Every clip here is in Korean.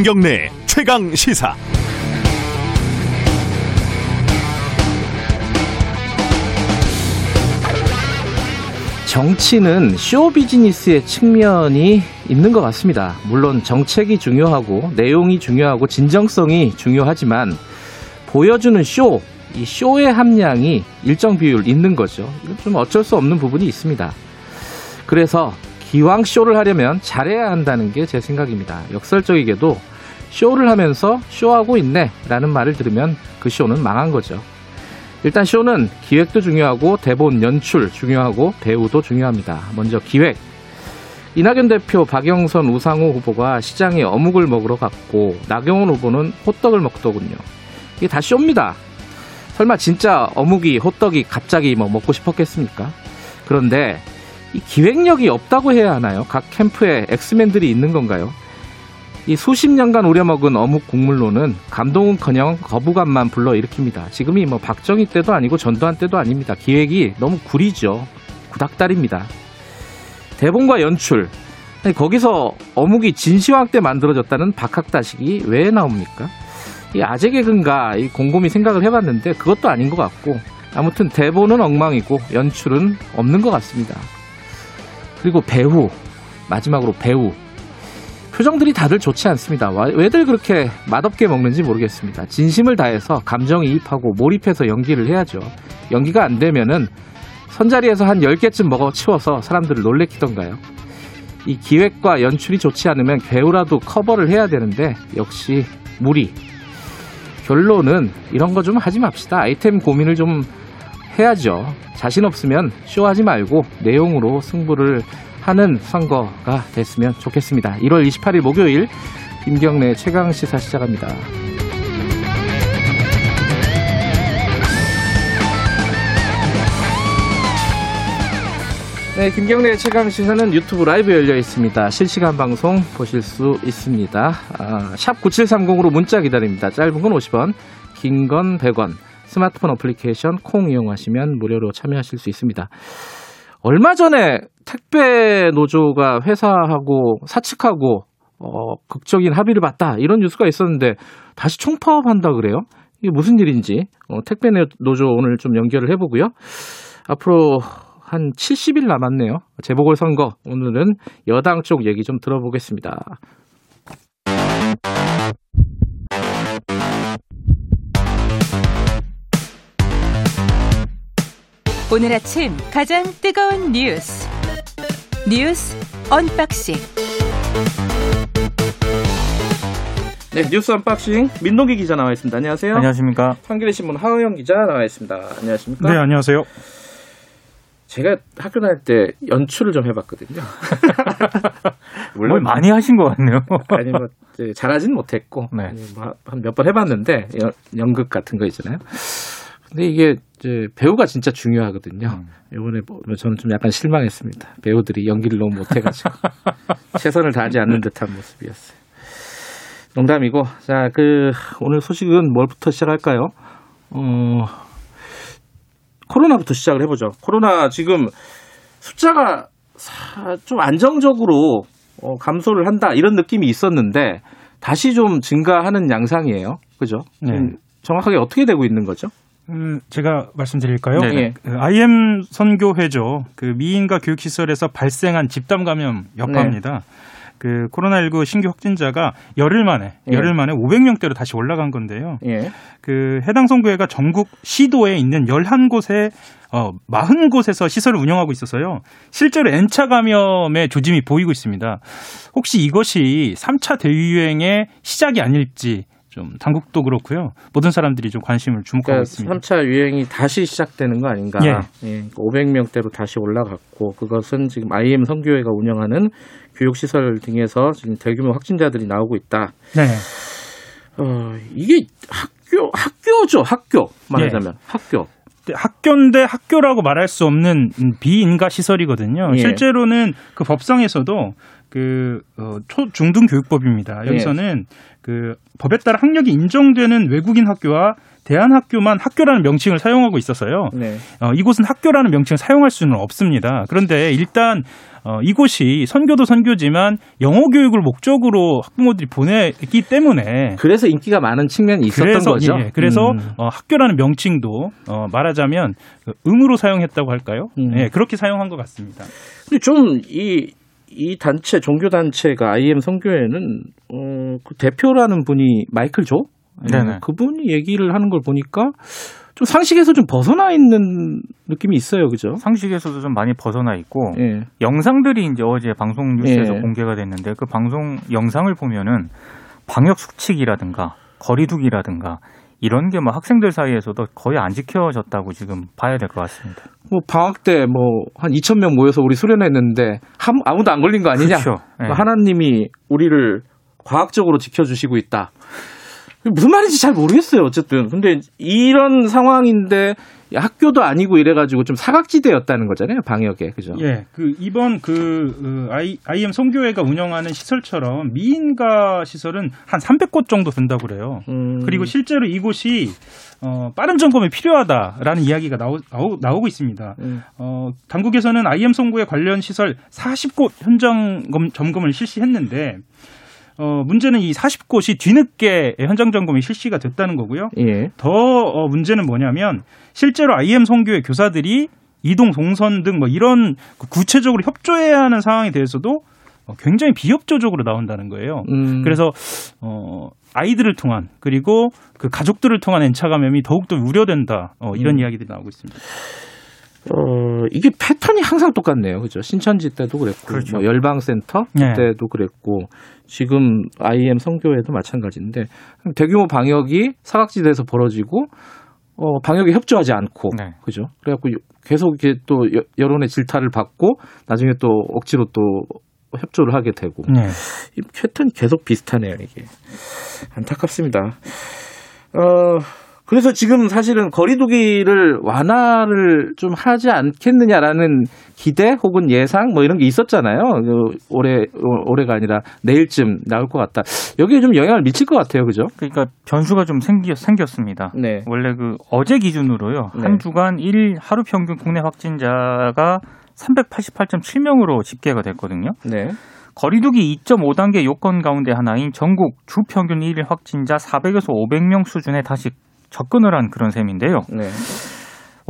김경래 최강 시사. 정치는 쇼 비즈니스의 측면이 있는 것 같습니다. 물론 정책이 중요하고 내용이 중요하고 진정성이 중요하지만 보여주는 쇼, 이 쇼의 함량이 일정 비율 있는 거죠. 이건 좀 어쩔 수 없는 부분이 있습니다. 그래서 기왕 쇼를 하려면 잘해야 한다는 게 제 생각입니다. 역설적이게도 쇼를 하면서 쇼하고 있네 라는 말을 들으면 그 쇼는 망한 거죠. 일단 쇼는 기획도 중요하고 대본 연출 중요하고 배우도 중요합니다. 먼저 기획. 이낙연 대표, 박영선, 우상호 후보가 시장에 어묵을 먹으러 갔고 나경원 후보는 호떡을 먹더군요. 이게 다 쇼입니다. 설마 진짜 어묵이 호떡이 갑자기 뭐 먹고 싶었겠습니까? 그런데 이 기획력이 없다고 해야 하나요? 각 캠프에 엑스맨들이 있는 건가요? 이 수십 년간 우려먹은 어묵 국물로는 감동은커녕 거부감만 불러일으킵니다. 지금이 뭐 박정희 때도 아니고 전두환 때도 아닙니다. 기획이 너무 구리죠. 구닥다리입니다. 대본과 연출. 아니, 거기서 어묵이 진시황 때 만들어졌다는 박학다식이 왜 나옵니까? 이 아재 개그인가 이 곰곰이 생각을 해봤는데 그것도 아닌 것 같고 아무튼 대본은 엉망이고 연출은 없는 것 같습니다. 그리고 배우 마지막으로 배우 표정들이 다들 좋지 않습니다. 왜들 그렇게 맛없게 먹는지 모르겠습니다. 진심을 다해서 감정이입하고 몰입해서 연기를 해야죠. 연기가 안 되면은 선자리에서 한 10개쯤 먹어 치워서 사람들을 놀래키던가요. 이 기획과 연출이 좋지 않으면 배우라도 커버를 해야 되는데 역시 무리. 결론은 이런 거 좀 하지 맙시다. 아이템 고민을 좀 해야죠. 자신 없으면 쇼하지 말고 내용으로 승부를 하는 선거가 됐으면 좋겠습니다. 1월 28일 목요일 김경래 최강 시사 시작합니다. 네, 김경래 최강 시사는 유튜브 라이브 열려 있습니다. 실시간 방송 보실 수 있습니다. 아, 샵 9730으로 문자 기다립니다. 짧은 건 50원, 긴 건 100원. 스마트폰 어플리케이션 콩 이용하시면 무료로 참여하실 수 있습니다. 얼마 전에 택배 노조가 회사하고 사측하고 어, 극적인 합의를 봤다 이런 뉴스가 있었는데 다시 총파업한다 그래요? 이게 무슨 일인지 어, 택배 노조 오늘 좀 연결을 해보고요. 앞으로 한 70일 남았네요. 재보궐 선거 오늘은 여당 쪽 얘기 좀 들어보겠습니다. 오늘 아침 가장 뜨거운 뉴스 뉴스 unboxing 네 뉴스 unboxing 민동기 기자 나와 있습니다. 안녕하세요. 안녕하십니까. 한겨레 신문 하어영 기자 나와 있습니다. 안녕하십니까. 네 안녕하세요. 제가 학교 다닐 때 연출을 좀 해봤거든요. 물론 많이 하신 것 같네요. 아니 뭐 잘하진 못했고 네. 뭐 한 몇 번 해봤는데 연, 연극 같은 거 있잖아요. 근데 이게 이제 배우가 진짜 중요하거든요. 음. 이번에 뭐 저는 좀 약간 실망했습니다. 배우들이 연기를 너무 못해가지고 최선을 다하지 않는 듯한 모습이었어요. 농담이고 자 그 오늘 소식은 뭘부터 시작할까요? 어 코로나부터 시작을 해보죠. 코로나 지금 숫자가 좀 안정적으로 어, 감소를 한다 이런 느낌이 있었는데 다시 좀 증가하는 양상이에요. 그죠? 네. 정확하게 어떻게 되고 있는 거죠? 음, 제가 말씀드릴까요? 네. 그 IM 선교회죠. 그 미인과 교육시설에서 발생한 집단 감염 여파입니다. 네. 그 코로나19 신규 확진자가 열흘 만에 예. 열흘 만에 500명대로 다시 올라간 건데요. 예. 그 해당 선교회가 전국 시도에 있는 11곳에 어 40곳에서 시설을 운영하고 있어서요. 실제로 N차 감염의 조짐이 보이고 있습니다. 혹시 이것이 3차 대유행의 시작이 아닐지 좀 당국도 그렇고요. 모든 사람들이 좀 관심을 주목하고 그러니까 있습니다. 3차 유행이 다시 시작되는 거 아닌가? 예. 예 500명대로 다시 올라갔고 그것은 지금 IM 성교회가 운영하는 교육시설 등에서 지금 대규모 확진자들이 나오고 있다. 네. 어, 이게 학교 학교죠 학교 말하자면 예. 학교. 학교인데 학교라고 말할 수 없는 비인가 시설이거든요. 예. 실제로는 그 법상에서도 그 어, 초중등 교육법입니다. 여기서는 네. 그 법에 따라 학력이 인정되는 외국인 학교와 대한학교만 학교라는 명칭을 사용하고 있어서요. 네. 어, 이곳은 학교라는 명칭을 사용할 수는 없습니다. 그런데 일단 어, 이곳이 선교도 선교지만 영어 교육을 목적으로 학부모들이 보내기 때문에 그래서 인기가 많은 측면이 있었던 그래서, 거죠. 예, 그래서 음. 어, 학교라는 명칭도 어, 말하자면 그 음으로 사용했다고 할까요? 음. 예, 그렇게 사용한 것 같습니다. 근데 좀 이 이 단체 종교 단체가 IM 선교회는 어, 그 대표라는 분이 마이클 조 네, 그분이 얘기를 하는 걸 보니까 좀 상식에서 좀 벗어나 있는 느낌이 있어요, 그죠? 상식에서도 좀 많이 벗어나 있고 예. 영상들이 이제 어제 방송 뉴스에서 예. 공개가 됐는데 그 방송 영상을 보면은 방역 수칙이라든가 거리두기라든가 이런 게 뭐 학생들 사이에서도 거의 안 지켜졌다고 지금 봐야 될 것 같습니다. 뭐 방학 때 뭐 한 2천 명 모여서 우리 수련했는데 아무도 안 걸린 거 아니냐? 그렇죠. 네. 하나님이 우리를 과학적으로 지켜주시고 있다. 무슨 말인지 잘 모르겠어요. 어쨌든. 근데 이런 상황인데 학교도 아니고 이래가지고 좀 사각지대였다는 거잖아요. 방역에. 그죠? 예. 그 이번 그, 그 I, IM 성교회가 운영하는 시설처럼 미인가 시설은 한 300곳 정도 된다고 그래요. 음. 그리고 실제로 이곳이 어, 빠른 점검이 필요하다라는 이야기가 나오, 나오, 고 있습니다. 음. 어, 당국에서는 IM 성교회 관련 시설 40곳 현장 점검을 실시했는데 어, 문제는 이 40곳이 뒤늦게 현장 점검이 실시가 됐다는 거고요. 예. 더 어, 문제는 뭐냐면 실제로 IM 성교의 교사들이 이동 동선 등 뭐 이런 그 구체적으로 협조해야 하는 상황에 대해서도 어, 굉장히 비협조적으로 나온다는 거예요. 음. 그래서 어 아이들을 통한 그리고 그 가족들을 통한 N차 감염이 더욱더 우려된다. 어, 이런 음. 이야기들이 나오고 있습니다. 어, 이게 패턴이 항상 똑같네요. 그죠? 신천지 때도 그랬고, 그렇죠. 뭐 열방센터 네. 때도 그랬고, 지금 IM 성교회도 마찬가지인데, 대규모 방역이 사각지대에서 벌어지고, 어, 방역에 협조하지 않고, 네. 그죠? 그래갖고 계속 이렇게 또 여론의 질타를 받고, 나중에 또 억지로 또 협조를 하게 되고, 네. 이 패턴이 계속 비슷하네요, 이게. 안타깝습니다. 어, 그래서 지금 사실은 거리두기를 완화를 좀 하지 않겠느냐라는 기대 혹은 예상 뭐 이런 게 있었잖아요. 그 올해 올해가 아니라 내일쯤 나올 것 같다. 여기에 좀 영향을 미칠 것 같아요, 그죠? 그러니까 변수가 좀 생기, 생겼습니다. 네. 원래 그 어제 기준으로요 네. 한 주간 일 하루 평균 국내 확진자가 388.7명으로 집계가 됐거든요. 네. 거리두기 2.5단계 요건 가운데 하나인 전국 주 평균 일일 확진자 400에서 500명 수준에 다시 접근을 한 그런 셈인데요. 네.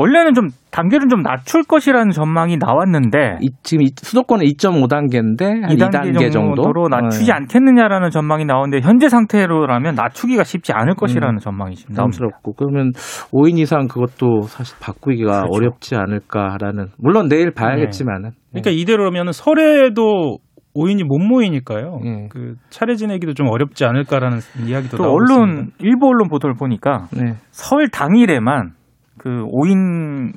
원래는 좀 단계를 좀 낮출 것이라는 전망이 나왔는데 이, 지금 수도권은 2.5단계인데 한 2단계, 2단계 정도로 낮추지 네. 않겠느냐라는 전망이 나오는데 현재 상태로라면 낮추기가 쉽지 않을 것이라는 음, 전망이 지금 부담스럽고 그러면 5인 이상 그것도 사실 바꾸기가 그렇죠. 어렵지 않을까라는 물론 내일 봐야겠지만은 네. 그러니까 이대로면 설에도 5인이 못 모이니까요. 예. 그 차례 지내기도 좀 어렵지 않을까라는 이야기도 나오고 언론 있습니다. 일부 언론 보도를 보니까 네. 설 당일에만 그 5인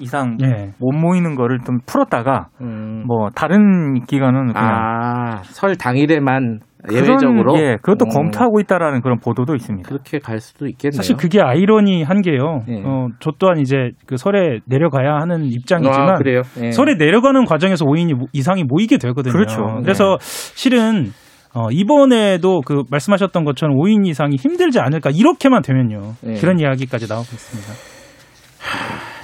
이상 예. 못 모이는 거를 좀 풀었다가 음. 뭐 다른 기간은 그냥 아, 설 당일에만 예외적으로 그런, 예, 그것도 음. 검토하고 있다라는 그런 보도도 있습니다. 그렇게 갈 수도 있겠네요. 사실 그게 아이러니한 게요. 예. 어, 저 또한 이제 그 설에 내려가야 하는 입장이지만 아, 예. 설에 내려가는 과정에서 5인 이상이 모이게 되거든요. 그렇죠. 그래서 네. 실은 어, 이번에도 그 말씀하셨던 것처럼 5인 이상이 힘들지 않을까 이렇게만 되면요. 예. 그런 이야기까지 나오고 있습니다.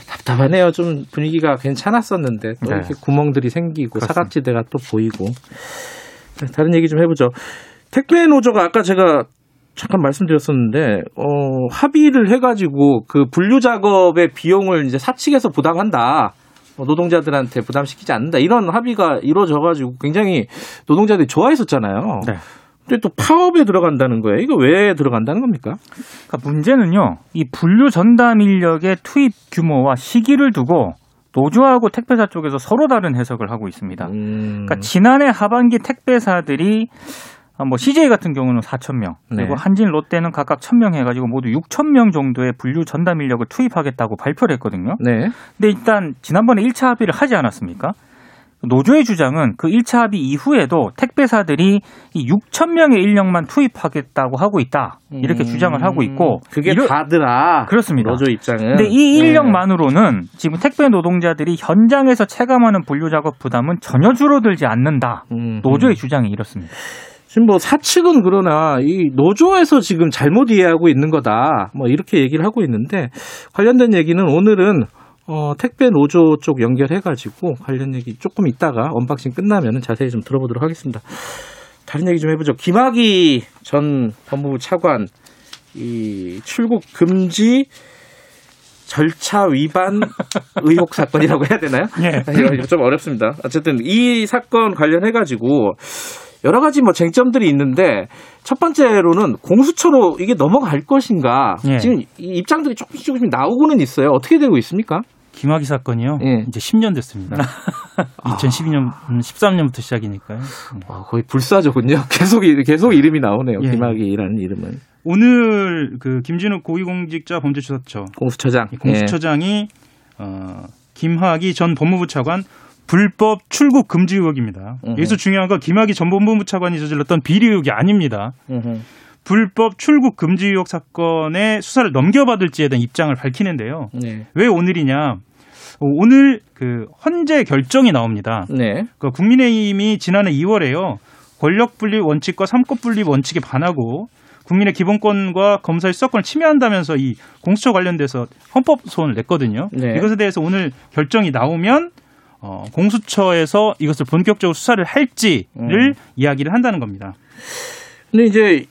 답답하네요. 좀 분위기가 괜찮았었는데 또 네. 이렇게 구멍들이 생기고 그렇습니다. 사각지대가 또 보이고. 네, 다른 얘기 좀 해보죠. 택배 노조가 아까 제가 잠깐 말씀드렸었는데 어, 합의를 해가지고 그 분류 작업의 비용을 이제 사측에서 부담한다. 어, 노동자들한테 부담시키지 않는다. 이런 합의가 이루어져가지고 굉장히 노동자들이 좋아했었잖아요. 네. 근데 또 파업에 들어간다는 거예요. 이거 왜 들어간다는 겁니까? 그러니까 문제는요. 이 분류 전담 인력의 투입 규모와 시기를 두고 노조하고 택배사 쪽에서 서로 다른 해석을 하고 있습니다. 음. 그러니까 지난해 하반기 택배사들이 뭐 CJ 같은 경우는 4천 명 그리고 네. 한진 롯데는 각각 1,000명 해가지고 모두 6천 명 정도의 분류 전담 인력을 투입하겠다고 발표를 했거든요. 네. 근데 일단 지난번에 1차 합의를 하지 않았습니까? 노조의 주장은 그 1차 합의 이후에도 택배사들이 이 6천 명의 인력만 투입하겠다고 하고 있다. 이렇게 음, 주장을 하고 있고 그게 이러... 다더라. 그렇습니다. 노조 입장은. 근데 이 인력만으로는 네. 지금 택배 노동자들이 현장에서 체감하는 분류 작업 부담은 전혀 줄어들지 않는다. 음, 노조의 주장이 이렇습니다. 지금 뭐 사측은 그러나 이 노조에서 지금 잘못 이해하고 있는 거다. 뭐 이렇게 얘기를 하고 있는데 관련된 얘기는 오늘은 어, 택배 노조 쪽 연결해가지고 관련 얘기 조금 있다가 unboxing 끝나면 자세히 좀 들어보도록 하겠습니다. 다른 얘기 좀 해보죠. 김학의 전 법무부 차관 이 출국 금지 절차 위반 의혹 사건이라고 해야 되나요? 네. 이거 좀 어렵습니다. 어쨌든 이 사건 관련해 가지고 여러 가지 뭐 쟁점들이 있는데 첫 번째로는 공수처로 이게 넘어갈 것인가 예. 지금 입장들이 조금씩 조금씩 나오고는 있어요. 어떻게 되고 있습니까? 김학의 사건이요. 예. 이제 10년 됐습니다. 2012년, 13년부터 시작이니까요. 아, 거의 불사조군요. 계속 계속 이름이 나오네요. 예. 김학의라는 이름은. 오늘 그 김진욱 고위공직자 범죄수사처 공수처장 공수처장이 어, 김학의 전 법무부 차관 불법 출국 금지 의혹입니다. 으흠. 여기서 중요한 건 김학의 전 법무부 차관이 저질렀던 비리 의혹이 아닙니다. 으흠. 불법 출국 금지 의혹 사건의 수사를 넘겨받을지에 대한 입장을 밝히는데요. 네. 왜 오늘이냐? 오늘 그 헌재 결정이 나옵니다. 네. 그 국민의힘이 지난해 2월에요. 권력 분립 원칙과 삼권 분립 원칙에 반하고 국민의 기본권과 검사의 수사권을 침해한다면서 이 공수처 관련돼서 헌법 소원을 냈거든요. 네. 이것에 대해서 오늘 결정이 나오면 어, 공수처에서 이것을 본격적으로 수사를 할지를 음. 이야기를 한다는 겁니다. 근데 이제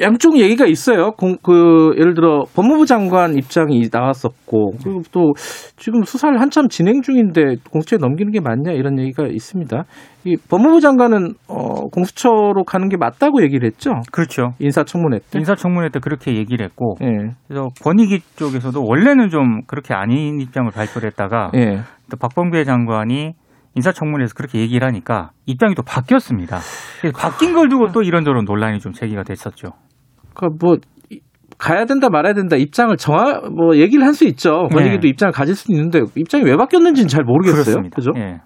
양쪽 얘기가 있어요. 공, 그 예를 들어 법무부 장관 입장이 나왔었고 그리고 또 지금 수사를 한참 진행 중인데 공수처에 넘기는 게 맞냐 이런 얘기가 있습니다. 이 법무부 장관은 어, 공수처로 가는 게 맞다고 얘기를 했죠. 그렇죠. 인사청문회 때. 인사청문회 때 그렇게 얘기를 했고 네. 그래서 권익위 쪽에서도 원래는 좀 그렇게 아닌 입장을 발표를 했다가 네. 또 박범계 장관이 인사청문회에서 그렇게 얘기를 하니까 입장이 또 바뀌었습니다. 바뀐 걸 두고 또 이런저런 논란이 좀 제기가 됐었죠. 그뭐 가야 된다 말아야 된다 입장을 정하 뭐 얘기를 할 수 있죠. 권익위도 네. 입장을 가질 수 있는데 입장이 왜 바뀌었는지는 잘 모르겠어요. 그죠? 네.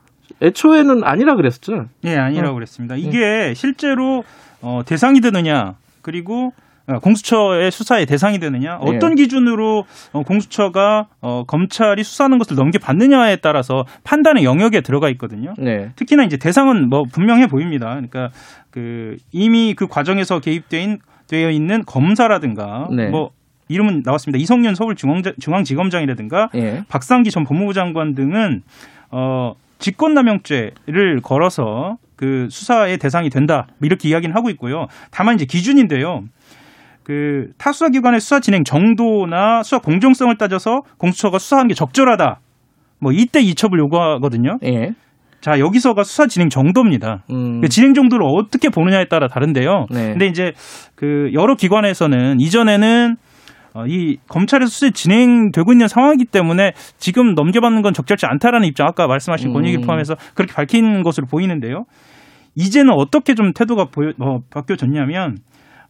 애초에는 아니라 그랬죠. 예, 아니라고 어. 그랬습니다. 이게 네. 실제로 어, 대상이 되느냐 그리고 어, 공수처의 수사의 대상이 되느냐 네. 어떤 기준으로 어, 공수처가 어, 검찰이 수사하는 것을 넘겨받느냐에 따라서 판단의 영역에 들어가 있거든요. 네. 특히나 이제 대상은 뭐 분명해 보입니다. 그러니까 그 이미 그 과정에서 개입된 되어 있는 검사라든가 네. 뭐 이름은 나왔습니다. 이성윤 서울중앙지검장이라든가 예. 박상기 전 법무부 장관 등은 어 직권남용죄를 걸어서 그 수사의 대상이 된다 이렇게 이야기는 하고 있고요. 다만 이제 기준인데요. 그 타수사 기관의 수사 진행 정도나 수사 공정성을 따져서 공수처가 수사하는 게 적절하다. 뭐 이때 이첩을 요구하거든요. 예. 자 여기서가 수사 진행 정도입니다. 음. 그 진행 정도를 어떻게 보느냐에 따라 다른데요. 네. 근데 이제 그 여러 기관에서는 이전에는 어, 이 검찰에서 수사 진행되고 있는 상황이기 때문에 지금 넘겨받는 건 적절치 않다라는 입장 아까 말씀하신 음. 권익위 포함해서 그렇게 밝힌 것으로 보이는데요. 이제는 어떻게 좀 태도가 보여, 어, 바뀌어졌냐면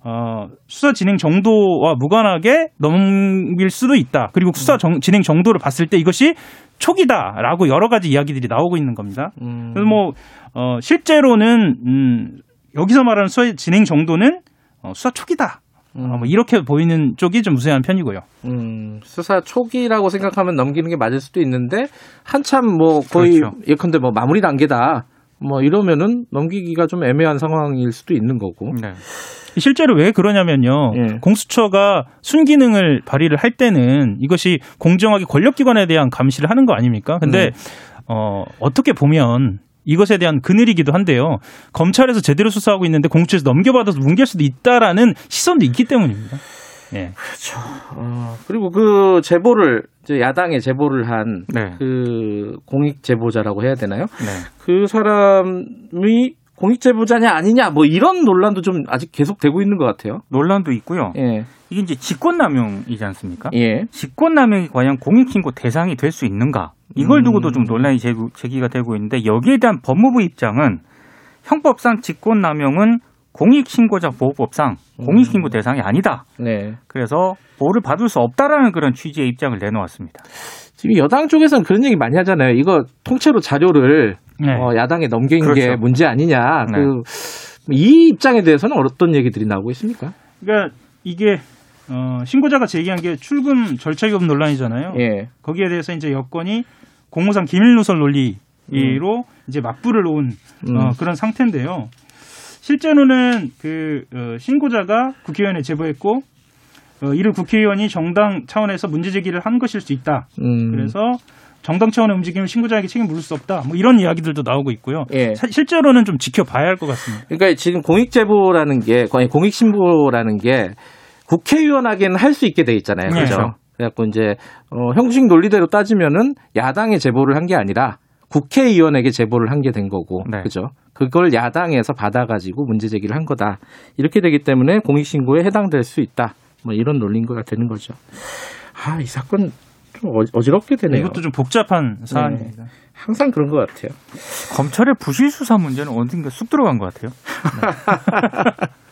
어, 수사 진행 정도와 무관하게 넘길 수도 있다. 그리고 수사 정, 진행 정도를 봤을 때 이것이 초기다라고 여러 가지 이야기들이 나오고 있는 겁니다. 음. 그래서 뭐 어, 실제로는 음, 여기서 말하는 수사 진행 정도는 어, 수사 초기다. 음. 어, 뭐 이렇게 보이는 쪽이 좀 우세한 편이고요. 음, 수사 초기라고 생각하면 넘기는 게 맞을 수도 있는데 한참 뭐 거의 그렇죠. 예컨대 뭐 마무리 단계다. 뭐 이러면은 넘기기가 좀 애매한 상황일 수도 있는 거고. 네. 실제로 왜 그러냐면요. 예. 공수처가 순기능을 발휘를 할 때는 이것이 공정하게 권력기관에 대한 감시를 하는 거 아닙니까? 근데 네. 어, 어떻게 보면 이것에 대한 그늘이기도 한데요. 검찰에서 제대로 수사하고 있는데 공수처에서 넘겨받아서 뭉갤 수도 있다라는 시선도 있기 때문입니다. 예. 그렇죠. 어, 그리고 그 제보를 야당에 제보를 한그 네. 그 공익 제보자라고 해야 되나요? 네. 그 사람이 공익 제보자냐 아니냐 뭐 이런 논란도 좀 아직 계속 되고 있는 것 같아요. 논란도 있고요. 예. 이게 이제 직권남용이지 않습니까? 예. 직권남용이 과연 공익신고 대상이 될 수 있는가? 이걸 두고도 좀 논란이 제기가 되고 있는데 여기에 대한 법무부 입장은 형법상 직권남용은 공익신고자 보호법상 공익신고 음. 대상이 아니다. 네. 그래서 보호를 받을 수 없다라는 그런 취지의 입장을 내놓았습니다. 지금 여당 쪽에서는 그런 얘기 많이 하잖아요. 이거 통째로 자료를 네. 어, 야당에 넘긴 그렇죠. 게 문제 아니냐. 네. 그이 입장에 대해서는 어떤 얘기들이 나오고 있습니까? 그러니까 이게 어, 신고자가 제기한 게 출금 절차 위법 논란이잖아요. 예. 거기에 대해서 이제 여권이 공무상 기밀 누설 논리로 음. 이제 맞불을 놓은 음. 어, 그런 상태인데요. 실제로는 그 어, 신고자가 국회의원에 제보했고 어, 이를 국회의원이 정당 차원에서 문제 제기를 한 것일 수 있다. 음. 그래서 정당 차원의 움직임을 신고자에게 책임 물을 수 없다. 뭐 이런 이야기들도 나오고 있고요. 예. 사, 실제로는 좀 지켜봐야 할 것 같습니다. 그러니까 지금 공익 제보라는 게 공익 신고라는 게 국회의원에게는 할 수 있게 돼 있잖아요. 네. 그렇죠. 그렇죠. 그래갖고 이제 어, 형식 논리대로 따지면은 야당에 제보를 한 게 아니라 국회의원에게 제보를 한 게 된 거고, 네. 그죠? 그걸 야당에서 받아가지고 문제 제기를 한 거다. 이렇게 되기 때문에 공익신고에 해당될 수 있다. 뭐 이런 논리인가 되는 거죠. 아, 이 사건 좀 어지럽게 되네요. 이것도 좀 복잡한 네. 사안입니다. 네. 항상 그런 것 같아요. 검찰의 부실 수사 문제는 어딘가 쑥 들어간 것 같아요. 네.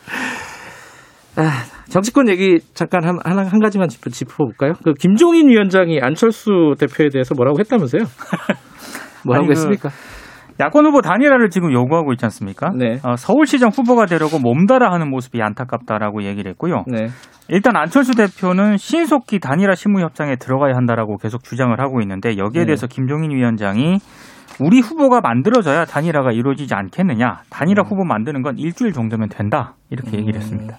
아, 정치권 얘기 잠깐 한, 한, 한 가지만 짚어, 짚어볼까요? 그 김종인 위원장이 안철수 대표에 대해서 뭐라고 했다면서요? 뭐라고 그 했습니까? 야권 후보 단일화를 지금 요구하고 있지 않습니까? 네. 어, 서울시장 후보가 되려고 몸달아 하는 모습이 안타깝다라고 얘기를 했고요. 네. 일단 안철수 대표는 신속히 단일화 실무 협상에 들어가야 한다라고 계속 주장을 하고 있는데 여기에 네. 대해서 김종인 위원장이 우리 후보가 만들어져야 단일화가 이루어지지 않겠느냐. 단일화 음. 후보 만드는 건 일주일 정도면 된다. 이렇게 얘기를 음. 했습니다.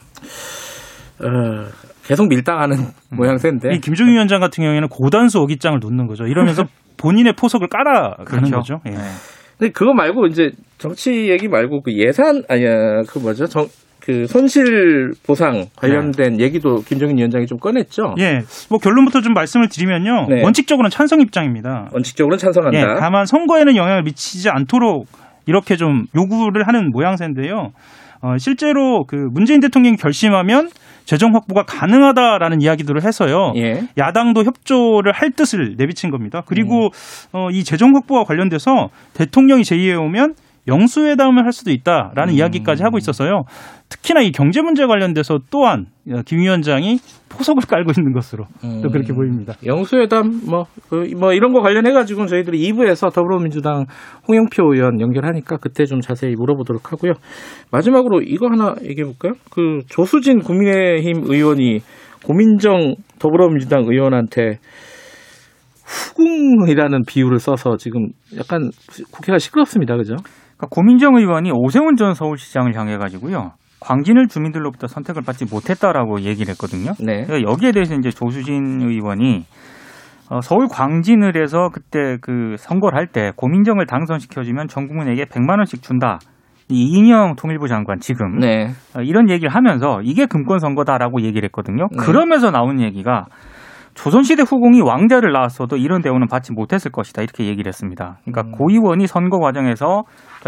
어, 계속 밀당하는 음. 모양새인데. 이 김종인 위원장 같은 경우에는 고단수 어깃장을 놓는 거죠. 이러면서 본인의 포석을 깔아가는 그렇죠. 거죠. 예. 네. 근데 그거 말고 이제 정치 얘기 말고 그 예산 아니야 그 뭐죠 정, 그 손실 보상 관련된 네. 얘기도 김정인 위원장이 좀 꺼냈죠. 예. 뭐 결론부터 좀 말씀을 드리면요. 네. 원칙적으로는 찬성 입장입니다. 원칙적으로는 찬성한다. 예, 다만 선거에는 영향을 미치지 않도록 이렇게 좀 요구를 하는 모양새인데요. 어, 실제로 그 문재인 대통령이 결심하면 재정 확보가 가능하다라는 이야기들을 해서요. 예. 야당도 협조를 할 뜻을 내비친 겁니다. 그리고 음. 어, 이 재정 확보와 관련돼서 대통령이 제의해 오면 영수회담을 할 수도 있다라는 음. 이야기까지 하고 있어서요. 특히나 이 경제 문제 관련돼서 또한 김 위원장이 포석을 깔고 있는 것으로 음. 또 그렇게 보입니다. 영수회담 뭐, 그, 뭐 이런 거 관련해 가지고 저희들이 2부에서 더불어민주당 홍영표 의원 연결하니까 그때 좀 자세히 물어보도록 하고요. 마지막으로 이거 하나 얘기해 볼까요? 그 조수진 국민의힘 의원이 고민정 더불어민주당 의원한테 후궁이라는 비유를 써서 지금 약간 국회가 시끄럽습니다. 그죠? 그러니까 고민정 의원이 오세훈 전 서울시장을 향해 가지고요. 광진을 주민들로부터 선택을 받지 못했다라고 얘기를 했거든요. 네. 여기에 대해서 이제 조수진 의원이 어, 서울 광진을 해서 그때 그 선거를 할 때 고민정을 당선시켜주면 전 국민에게 100만 원씩 준다. 이 이인영 통일부 장관 지금 네. 어, 이런 얘기를 하면서 이게 금권 선거다라고 얘기를 했거든요. 네. 그러면서 나온 얘기가 조선시대 후궁이 왕자를 낳았어도 이런 대우는 받지 못했을 것이다 이렇게 얘기를 했습니다. 그러니까 음. 고 의원이 선거 과정에서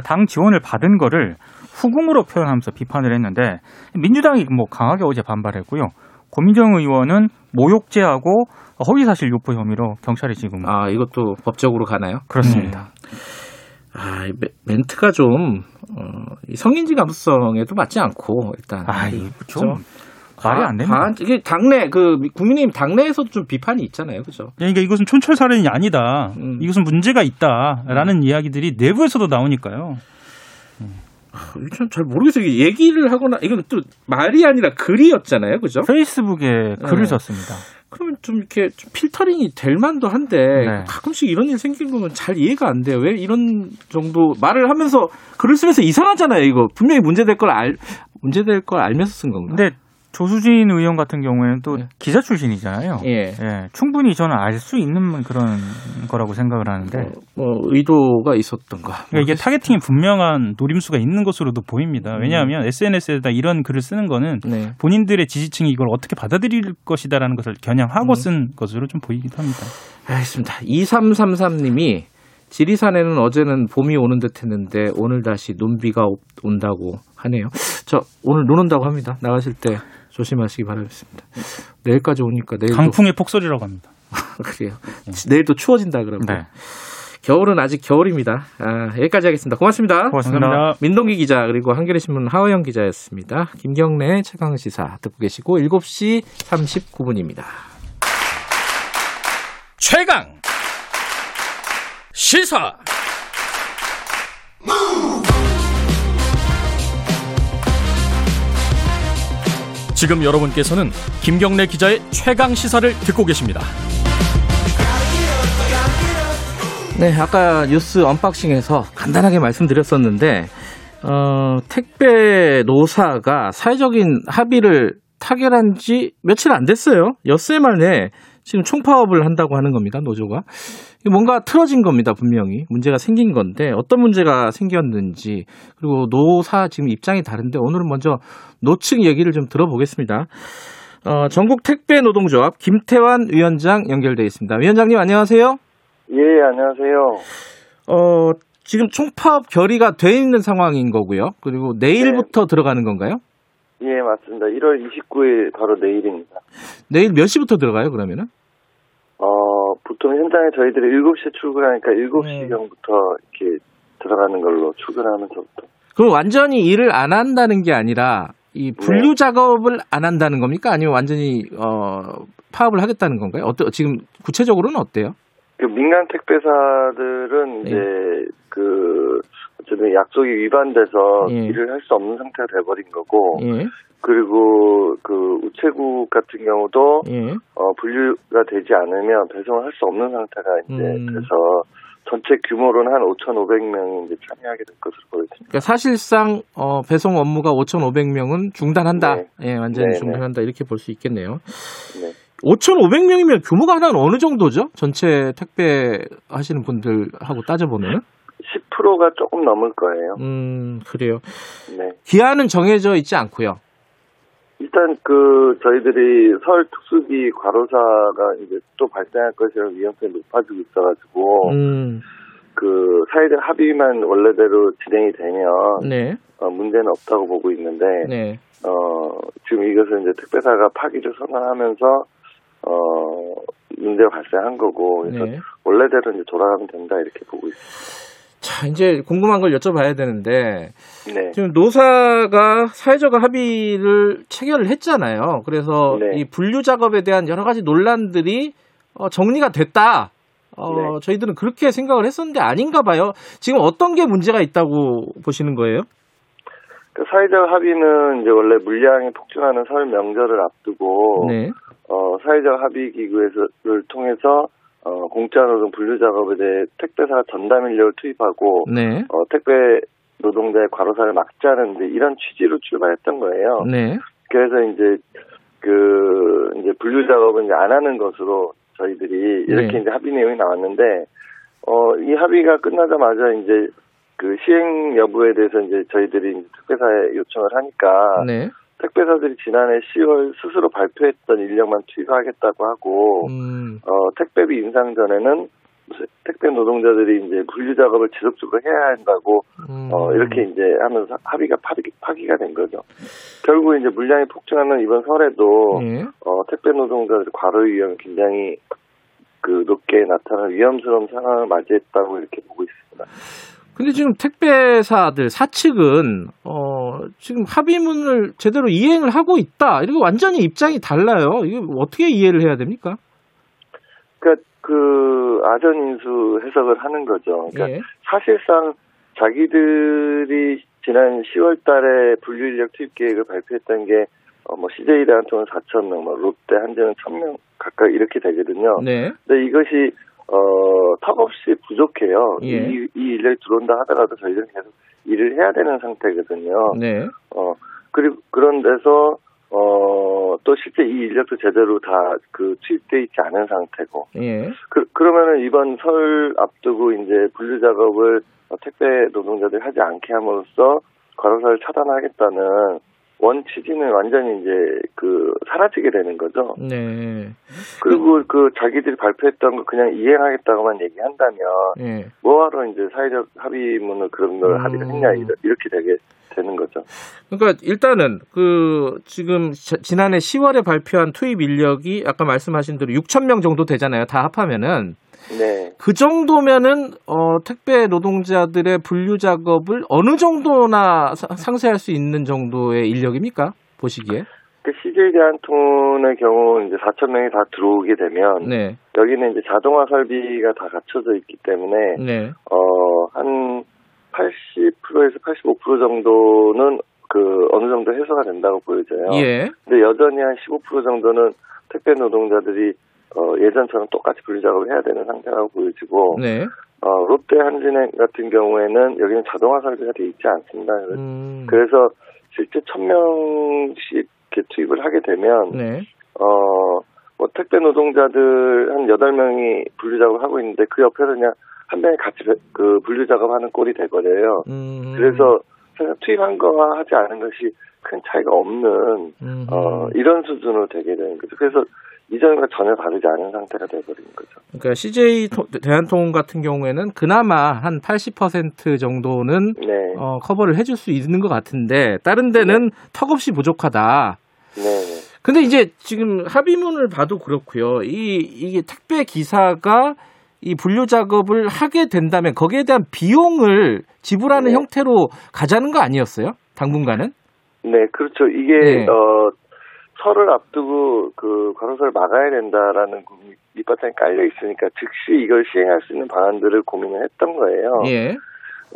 당 지원을 받은 거를 후궁으로 표현하면서 비판을 했는데 민주당이 뭐 강하게 어제 반발했고요. 고민정 의원은 모욕죄하고 허위사실 유포 혐의로 경찰에 지금 아 이것도 법적으로 가나요? 그렇습니다. 음. 아 멘트가 좀 어, 성인지 감수성에도 맞지 않고 일단 아 이거 좀 말이 안 됩니다. 반, 이게 당내 그 국민의힘 당내에서도 좀 비판이 있잖아요, 그죠? 그러니까 이것은 촌철 살인이 아니다. 음. 이것은 문제가 있다라는 음. 이야기들이 내부에서도 나오니까요. 잘 모르겠어요. 얘기를 하거나 이건 또 말이 아니라 글이었잖아요, 그죠? 페이스북에 글을 네. 썼습니다. 그러면 좀 이렇게 좀 필터링이 될 만도 한데 네. 가끔씩 이런 일 생기는 거면 잘 이해가 안 돼요. 왜 이런 정도 말을 하면서 글을 쓰면서 이상하잖아요. 이거 분명히 문제될 걸 알 문제될 걸 알면서 쓴 건가? 근데 조수진 의원 같은 경우에는 또 예. 기자 출신이잖아요. 예. 예. 충분히 저는 알 수 있는 그런 거라고 생각을 하는데. 어, 뭐 의도가 있었던가. 그러니까 이게 targeting이 분명한 노림수가 있는 것으로도 보입니다. 음. 왜냐하면 음. SNS에다 이런 글을 쓰는 거는 네. 본인들의 지지층이 이걸 어떻게 받아들일 것이다라는 것을 겨냥하고 음. 쓴 것으로 좀 보이기도 합니다. 알겠습니다. 2333님이 지리산에는 어제는 봄이 오는 듯 했는데 오늘 다시 눈비가 온다고 하네요. 저 오늘 눈 온다고 합니다. 나가실 때 조심하시기 바라겠습니다. 내일까지 오니까 내일 강풍의 폭설이라고 합니다. 그래요. 네. 내일 또 추워진다 그러면. 네. 겨울은 아직 겨울입니다. 아, 여기까지 하겠습니다. 고맙습니다. 고맙습니다. 감사합니다. 민동기 기자 그리고 한겨레 신문 하호영 기자였습니다. 김경래 최강 시사 듣고 계시고 7시 39분입니다. 최강 시사 지금 여러분께서는 김경래 기자의 최강 시사를 듣고 계십니다. 네, 아까 뉴스 언박싱에서 간단하게 말씀드렸었는데 어, 택배 노사가 사회적인 합의를 타결한 지 며칠 안 됐어요. 엿새 만에 지금 총파업을 한다고 하는 겁니다. 노조가. 뭔가 틀어진 겁니다. 분명히. 문제가 생긴 건데 어떤 문제가 생겼는지 그리고 노사 지금 입장이 다른데 오늘은 먼저 노측 얘기를 좀 들어보겠습니다. 어, 전국 택배 노동조합 김태환 위원장 연결돼 있습니다. 위원장님 안녕하세요. 예, 안녕하세요. 어, 지금 총파업 결의가 돼 있는 상황인 거고요. 그리고 내일부터 네. 들어가는 건가요? 예, 맞습니다. 1월 29일 바로 내일입니다. 내일 몇 시부터 들어가요, 그러면은? 어, 보통 현장에 저희들이 7시에 출근하니까 7시경부터 네. 이렇게 들어가는 걸로 출근하면서부터. 그럼 완전히 일을 안 한다는 게 아니라 이 분류 네. 작업을 안 한다는 겁니까? 아니면 완전히 어, 파업을 하겠다는 건가요? 어떠, 지금 구체적으로는 어때요? 그 민간 택배사들은 네. 이제 그 어쨌든 약속이 위반돼서 예. 일을 할 수 없는 상태가 돼버린 거고 예. 그리고 그 우체국 같은 경우도 예. 어, 분류가 되지 않으면 배송을 할 수 없는 상태가 이제 음. 돼서 전체 규모로는 한 5,500명이 이제 참여하게 될 것으로 보여집니다. 그러니까 사실상 어, 배송 업무가 5,500명은 중단한다. 네. 예, 완전히 네, 네. 중단한다 이렇게 볼 수 있겠네요. 네. 5,500명이면 규모가 한 어느 정도죠? 전체 택배 하시는 분들하고 따져보면? 10%가 조금 넘을 거예요. 음, 그래요. 네. 기한은 정해져 있지 않고요. 일단 그 저희들이 서울 특수기 과로사가 이제 또 발생할 것이라는 위험성이 높아지고 있어가지고 음. 그 사회적 합의만 원래대로 진행이 되면 네. 어, 문제는 없다고 보고 있는데 네. 어, 지금 이것은 이제 특배사가 파기를 선언하면서 어, 문제가 발생한 거고 그래서 네. 원래대로 이제 돌아가면 된다 이렇게 보고 있습니다. 자, 이제 궁금한 걸 여쭤봐야 되는데 네. 지금 노사가 사회적 합의를 체결을 했잖아요. 그래서 네. 이 분류 작업에 대한 여러 가지 논란들이 어, 정리가 됐다. 어, 네. 저희들은 그렇게 생각을 했었는데 아닌가 봐요. 지금 어떤 게 문제가 있다고 보시는 거예요? 그 사회적 합의는 이제 원래 물량이 폭증하는 설 명절을 앞두고 네. 어, 사회적 합의 기구를 통해서 어, 공짜 노동 분류 작업에 대해 택배사가 전담 인력을 투입하고 네. 어, 택배 노동자의 과로사를 막자는 이제 이런 취지로 출발했던 거예요. 네. 그래서 이제 그 이제 분류 작업은 이제 안 하는 것으로 저희들이 이렇게 네. 이제 합의 내용이 나왔는데 어, 이 합의가 끝나자마자 이제 그 시행 여부에 대해서 이제 저희들이 택배사에 요청을 하니까 네. 택배사들이 지난해 10월 스스로 발표했던 인력만 투입하겠다고 하고 음. 어, 택배비 인상 전에는 택배 노동자들이 이제 분류 작업을 지속적으로 해야 한다고 음. 어, 이렇게 이제 하면서 합의가 파기, 파기가 된 거죠. 결국 이제 물량이 폭증하는 이번 설에도 네. 어, 택배 노동자들 과로 위험이 굉장히 그 높게 나타나는 위험스러운 상황을 맞이했다고 이렇게 보고 있습니다. 근데 지금 택배사들 사측은 어 지금 합의문을 제대로 이행을 하고 있다. 이렇게 완전히 입장이 달라요. 이게 어떻게 이해를 해야 됩니까? 그러니까 그 아전 인수 해석을 하는 거죠. 그러니까 예. 사실상 자기들이 지난 10월 달에 분류 인력 투입 계획을 발표했던 게 어, 뭐 CJ 대한통운 4천 명, 뭐 롯데 한전은 1,000명 각각 이렇게 되거든요. 네. 근데 이것이 어, 턱없이 부족해요. 예. 이, 이 인력이 들어온다 하더라도 저희들은 계속 일을 해야 되는 상태거든요. 네. 어, 그리고 그런 데서 어, 또 실제 이 인력도 제대로 다 그 투입돼 있지 않은 상태고. 예. 그, 그러면은 이번 설 앞두고 이제 분류 작업을 택배 노동자들이 하지 않게 함으로써 과로사를 차단하겠다는 원 취지는 완전히 이제 그 사라지게 되는 거죠. 네. 그리고 그 자기들이 발표했던 거 그냥 이행하겠다고만 얘기한다면 네. 뭐하러 이제 사회적 합의문을 그런 걸 음. 합의를 했냐 이렇게 되게 되는 거죠. 그러니까 일단은 그 지금 지난해 10월에 발표한 투입 인력이 아까 말씀하신 대로 6천 명 정도 되잖아요. 다 합하면은 네. 그 정도면은 어, 택배 노동자들의 분류 작업을 어느 정도나 사, 상쇄할 수 있는 정도의 인력입니까? 보시기에? 그 CJ 대한통운의 경우 이제 4천 명이 다 들어오게 되면 네. 여기는 이제 자동화 설비가 다 갖춰져 있기 때문에 네. 어한 80%에서 85% 정도는 그 어느 정도 해소가 된다고 보여져요. 예. 근데 여전히 한 15% 정도는 택배 노동자들이 어, 예전처럼 똑같이 분류 작업을 해야 되는 상태라고 보여지고 네. 어, 롯데 한진행 같은 경우에는 여기는 자동화 설비가 돼 있지 않습니다. 음. 그래서 실제 1000명씩 투입을 하게 되면 네. 어, 뭐 택배 노동자들 한 8명이 분류 작업을 하고 있는데 그 옆에서 그냥 한 명이 같이 그 분류 작업하는 꼴이 되거든요. 음. 그래서 투입한 거와 하지 않은 것이 큰 차이가 없는 음. 어, 이런 수준으로 되게 되는 거죠. 그래서 이전과 전혀 다르지 않은 상태가 돼버린 거죠. 그러니까 CJ 대한통운 같은 경우에는 그나마 한 80% 정도는 네. 어, 커버를 해줄 수 있는 것 같은데 다른 데는 네. 턱없이 부족하다. 네. 근데 이제 지금 합의문을 봐도 그렇고요. 이 이게 택배 기사가 이 분류 작업을 하게 된다면 거기에 대한 비용을 지불하는 네. 형태로 가자는 거 아니었어요? 당분간은? 네, 그렇죠. 이게 네. 어 설을 앞두고 그 과로사를 막아야 된다라는 밑바탕이 깔려 있으니까 즉시 이걸 시행할 수 있는 방안들을 고민을 했던 거예요. 예.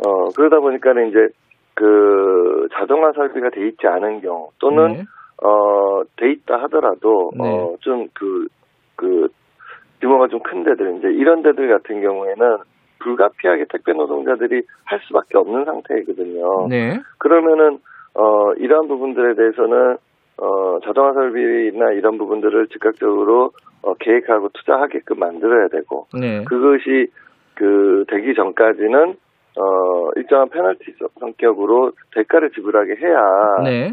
어 그러다 보니까는 이제 그 자동화 설비가 돼 있지 않은 경우 또는 네. 어돼 있다 하더라도 네. 어좀 그그 그 규모가 좀 큰 데들 이제 이런 데들 같은 경우에는 불가피하게 택배 노동자들이 할 수밖에 없는 상태이거든요. 네. 그러면은 어 이러한 부분들에 대해서는 어, 자동화 설비나 이런 부분들을 즉각적으로 어, 계획하고 투자하게끔 만들어야 되고 네. 그것이 그 되기 전까지는 어, 일정한 페널티 성격으로 대가를 지불하게 해야 네.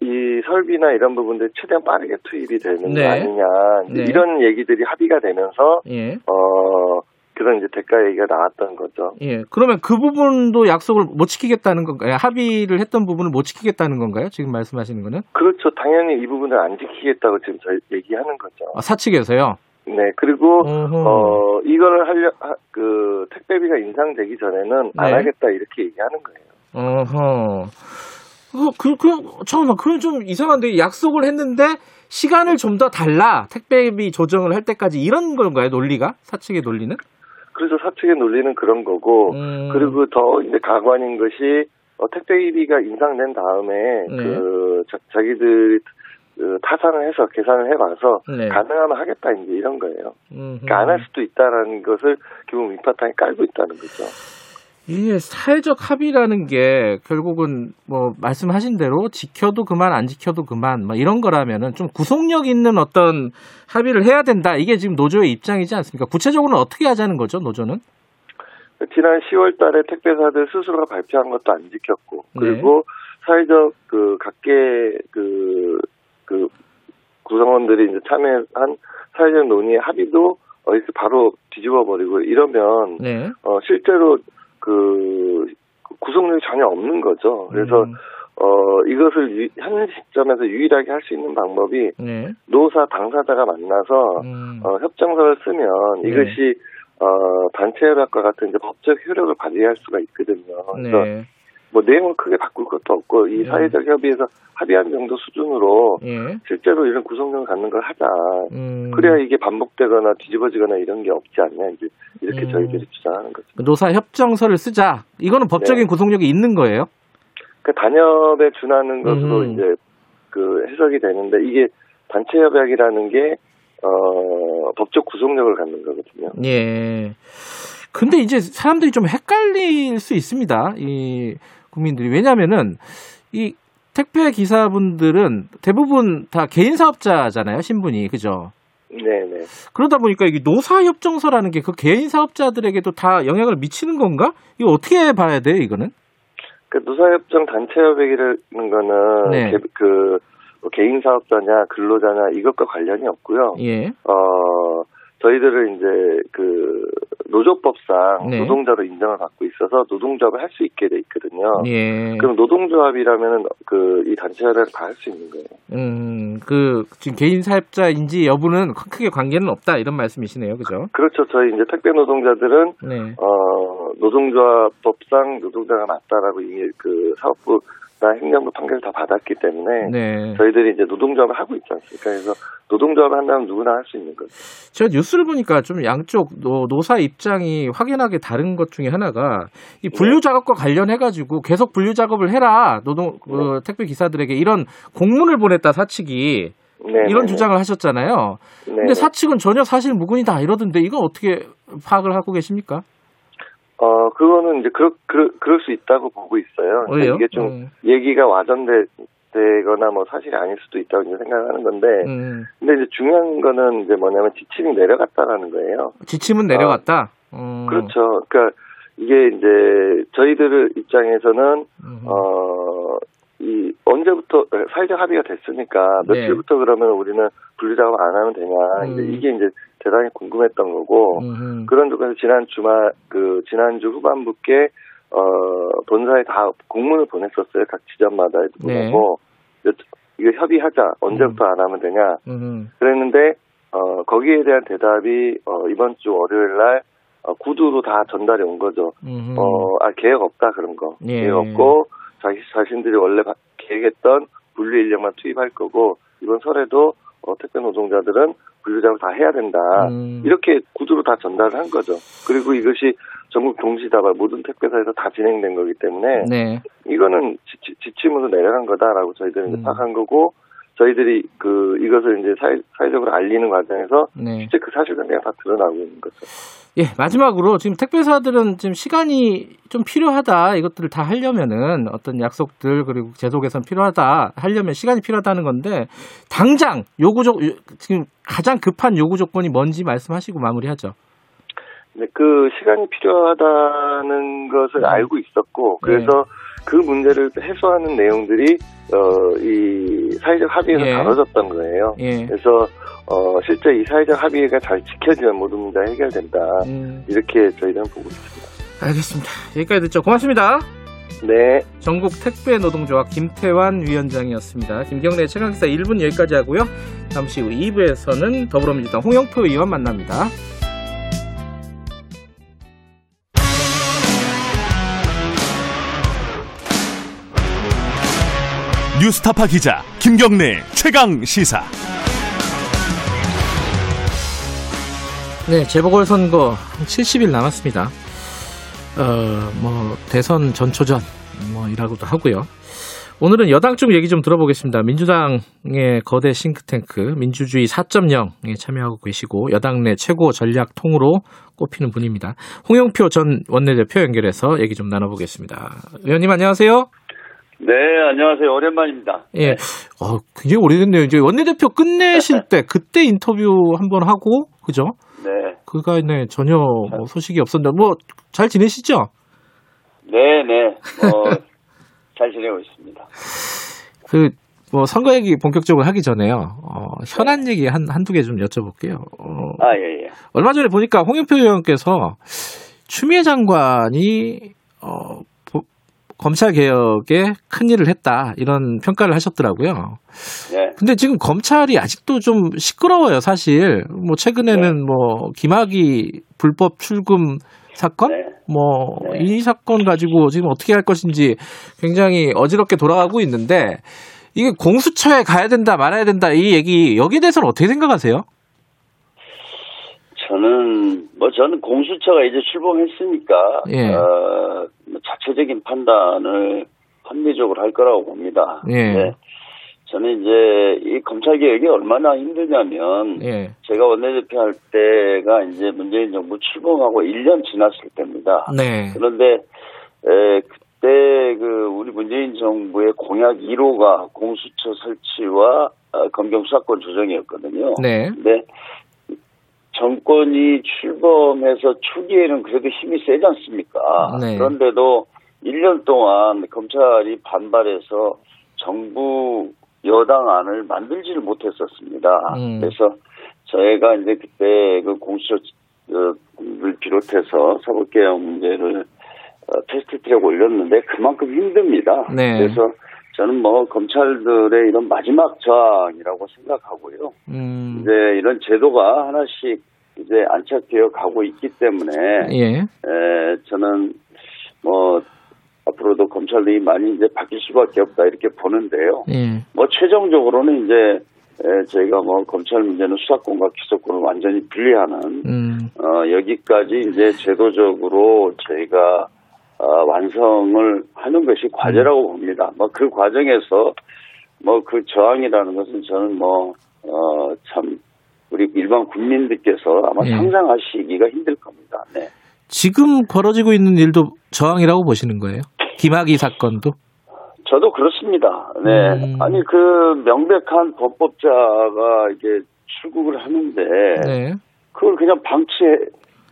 이 설비나 이런 부분들 최대한 빠르게 투입이 되는 네. 거 아니냐 네. 이런 얘기들이 합의가 되면서 예. 어 그런 이제 대가 얘기가 나왔던 거죠. 예. 그러면 그 부분도 약속을 못 지키겠다는 건가요? 합의를 했던 부분을 못 지키겠다는 건가요? 지금 말씀하시는 거는? 그렇죠. 당연히 이 부분을 안 지키겠다고 지금 저희 얘기하는 거죠. 아, 사측에서요? 네. 그리고 어허. 어 이거를 하려 그 택배비가 인상되기 전에는 안 네. 하겠다 이렇게 얘기하는 거예요. 어허. 어, 그, 그, 잠깐만, 그건 좀 이상한데, 약속을 했는데, 시간을 좀 더 달라, 택배비 조정을 할 때까지, 이런 건가요, 논리가? 사측의 논리는? 그래서 사측의 논리는 그런 거고 음. 그리고 더 이제 가관인 것이 어, 택배비가 인상된 다음에 네. 그 자, 기들이 그 타산을 해서 계산을 해봐서 네. 가능하면 하겠다 이제 이런 거예요. 그러니까 안 할 수도 있다라는 것을 기본 밑바탕에 깔고 있다는 거죠. 이게 사회적 합의라는 게 결국은 뭐 말씀하신 대로 지켜도 그만 안 지켜도 그만 뭐 이런 거라면은 좀 구속력 있는 어떤 합의를 해야 된다. 이게 지금 노조의 입장이지 않습니까? 구체적으로는 어떻게 하자는 거죠, 노조는? 지난 10월 달에 택배사들 스스로가 발표한 것도 안 지켰고 그리고 네. 사회적 그 각계 그, 그 구성원들이 이제 참여한 사회적 논의의 합의도 어디서 바로 뒤집어 버리고 이러면 네. 어 실제로 그 구속력이 전혀 없는 거죠. 그래서 음. 어 이것을 유, 현 시점에서 유일하게 할 수 있는 방법이 네. 노사 당사자가 만나서 음. 어, 협정서를 쓰면 네. 이것이 어 단체 협약과 같은 이제 법적 효력을 발휘할 수가 있거든요. 그래서 네. 뭐 내용을 크게 바꿀 것도 없고 이 예. 사회적 협의에서 합의한 정도 수준으로 예. 실제로 이런 구성력을 갖는 걸 하자. 음. 그래야 이게 반복되거나 뒤집어지거나 이런 게 없지 않냐 이제 이렇게 음. 저희들이 주장하는 거죠. 노사 협정서를 쓰자. 이거는 법적인 네. 구성력이 있는 거예요? 그 단협에 준하는 것으로 음. 이제 그 해석이 되는데 이게 단체 협약이라는 게 어, 법적 구속력을 갖는 거거든요. 예. 근데 이제 사람들이 좀 헷갈릴 수 있습니다. 이 국민들이 왜냐하면은 이 택배 기사분들은 대부분 다 개인 사업자잖아요, 신분이 그죠? 네네. 그러다 보니까 이게 노사협정서라는 게 그 개인 사업자들에게도 다 영향을 미치는 건가? 이거 어떻게 봐야 돼요, 이거는? 그 노사협정 단체협약이라는 거는 네. 개, 그뭐 개인 사업자냐 근로자냐 이것과 관련이 없고요. 예. 어 저희들은 이제 그 노조법상 네. 노동자로 인정을 받고 있어서 노동조합을 할 수 있게 돼 있거든요. 예. 그럼 노동조합이라면은 그 이 단체 협약을 다할 수 있는 거예요. 음, 그 지금 개인 사업자인지 여부는 크게 관계는 없다 이런 말씀이시네요, 그죠? 그렇죠. 저희 이제 택배 노동자들은 네. 어 노동조합법상 노동자가 맞다라고 이미 그 사업부 행정부 판결을 다 받았기 때문에 네. 저희들이 이제 노동조합을 하고 있지 않습니까? 그래서 노동조합을 한다면 누구나 할 수 있는 거죠. 제가 뉴스를 보니까 좀 양쪽 노, 노사 입장이 확연하게 다른 것 중에 하나가 이 분류 작업과 관련해 가지고 계속 분류 작업을 해라 노동 그 네. 택배 기사들에게 이런 공문을 보냈다 사측이 네네네. 이런 주장을 하셨잖아요. 네네. 근데 사측은 전혀 사실 무근이다 이러던데 이건 어떻게 파악을 하고 계십니까? 어, 그거는 이제 그럴, 그럴, 그럴 수 있다고 보고 있어요. 왜요? 이게 좀 음. 얘기가 와전되거나 뭐 사실이 아닐 수도 있다고 이제 생각하는 건데, 음. 근데 이제 중요한 거는 이제 뭐냐면 지침이 내려갔다라는 거예요. 지침은 내려갔다? 어, 음. 그렇죠. 그러니까 이게 이제 저희들 입장에서는, 음. 어, 이 언제부터 사회적 합의가 됐으니까 며칠부터 네. 그러면 우리는 분류 작업 안 하면 되냐 음. 이게 이제 대단히 궁금했던 거고 음흠. 그런 쪽에서 지난 주말 그 지난주 후반부께 어 본사에 다 공문을 보냈었어요 각 지점마다 네. 보내고 네. 이거 협의하자 언제부터 음. 안 하면 되냐 음흠. 그랬는데 어 거기에 대한 대답이 어 이번 주 월요일 날 어, 구두로 다 전달이 온 거죠. 어아 계획 없다 그런 거 예. 계획 없고 자기 자신들이 원래 계획했던 분류 인력만 투입할 거고 이번 설에도 어, 택배 노동자들은 분류작업 다 해야 된다. 음. 이렇게 구두로 다 전달을 한 거죠. 그리고 이것이 전국 동시다발 모든 택배사에서 다 진행된 거기 때문에 네. 이거는 지, 침으로 내려간 거다라고 저희들은 음. 파악한 거고 저희들이 그 이것을 이제 사회, 사회적으로 알리는 과정에서 네. 실제 그 사실관계가 다 드러나고 있는 거죠. 예, 마지막으로 지금 택배사들은 지금 시간이 좀 필요하다 이것들을 다 하려면은 어떤 약속들 그리고 제도 개선 필요하다 하려면 시간이 필요하다는 건데 당장 요구적 지금 가장 급한 요구 조건이 뭔지 말씀하시고 마무리하죠. 네, 그 시간이 필요하다는 것을 네. 알고 있었고 그래서 네. 그 문제를 해소하는 내용들이 어, 이 사회적 합의에서 예. 다뤄졌던 거예요. 예. 그래서 어, 실제 이 사회적 합의가 잘 지켜지면 모든 문제가 해결된다. 음. 이렇게 저희는 보고 있습니다. 알겠습니다. 여기까지 듣죠. 고맙습니다. 네. 전국 택배 노동조합 김태환 위원장이었습니다. 김경래 최강기사 1분 여기까지 하고요. 잠시 후 2부에서는 더불어민주당 홍영표 의원 만납니다. 뉴스타파 기자 김경래 최강 시사. 네, 재보궐선거 70일 남았습니다. 어, 뭐 대선 전초전 뭐 이라고도 하고요. 오늘은 여당 쪽 얘기 좀 들어보겠습니다. 민주당의 거대 싱크탱크 민주주의 4.0에 참여하고 계시고 여당 내 최고 전략 통으로 꼽히는 분입니다. 홍영표 전 원내대표 연결해서 얘기 좀 나눠보겠습니다. 의원님 안녕하세요. 네, 안녕하세요. 오랜만입니다. 예. 어, 굉장히 오래됐네요. 이제 원내대표 끝내실 때, 그때 인터뷰 한번 하고, 그죠? 네. 그가 네, 전혀 뭐 소식이 없었는데, 뭐, 잘 지내시죠? 네, 네. 뭐, 잘 지내고 있습니다. 그, 뭐, 선거 얘기 본격적으로 하기 전에요. 어, 현안 얘기 한, 한두 개 좀 여쭤볼게요. 어, 아, 예, 예. 얼마 전에 보니까 홍영표 의원께서 추미애 장관이, 어, 검찰 개혁에 큰 일을 했다 이런 평가를 하셨더라고요. 네. 근데 지금 검찰이 아직도 좀 시끄러워요, 사실. 뭐 최근에는 네. 뭐 김학의 불법 출금 사건, 네. 뭐이 네. 사건 가지고 지금 어떻게 할 것인지 굉장히 어지럽게 돌아가고 있는데 이게 공수처에 가야 된다 말아야 된다 이 얘기 여기에 대해서는 어떻게 생각하세요? 저는 뭐 저는 공수처가 이제 출범했으니까 예. 어, 뭐 자체적인 판단을 합리적으로 할 거라고 봅니다. 예. 네. 저는 이제 이 검찰 개혁이 얼마나 힘드냐면 예. 제가 원내대표 할 때가 이제 문재인 정부 출범하고 1년 지났을 때입니다. 네. 그런데 에, 그때 그 우리 문재인 정부의 공약 1호가 공수처 설치와 어, 검경 수사권 조정이었거든요. 네. 근데 정권이 출범해서 초기에는 그래도 힘이 세지 않습니까? 네. 그런데도 1년 동안 검찰이 반발해서 정부 여당안을 만들지를 못했었습니다. 음. 그래서 저희가 이제 그때 그 공수처를 비롯해서 사법개혁 문제를 어, 테스트 트랙 올렸는데 그만큼 힘듭니다. 네. 그래서 저는 뭐 검찰들의 이런 마지막 저항이라고 생각하고요. 음. 이제 이런 제도가 하나씩 이제 안착되어 가고 있기 때문에 예. 에, 저는 뭐 앞으로도 검찰 검찰들이 많이 이제 바뀔 수밖에 없다 이렇게 보는데요. 예. 뭐 최종적으로는 이제 에, 저희가 뭐 검찰 문제는 수사권과 기소권을 완전히 분리하는 음. 어, 여기까지 이제 제도적으로 저희가 어, 완성을 하는 것이 과제라고 음. 봅니다. 뭐 그 과정에서 뭐 그 저항이라는 것은 저는 뭐 어 참 우리 일반 국민들께서 아마 예. 상상하시기가 힘들 겁니다. 네. 지금 벌어지고 있는 일도 저항이라고 보시는 거예요? 김학의 사건도? 저도 그렇습니다. 네. 음. 아니 그 명백한 범법자가 이게 출국을 하는데 네. 그걸 그냥 방치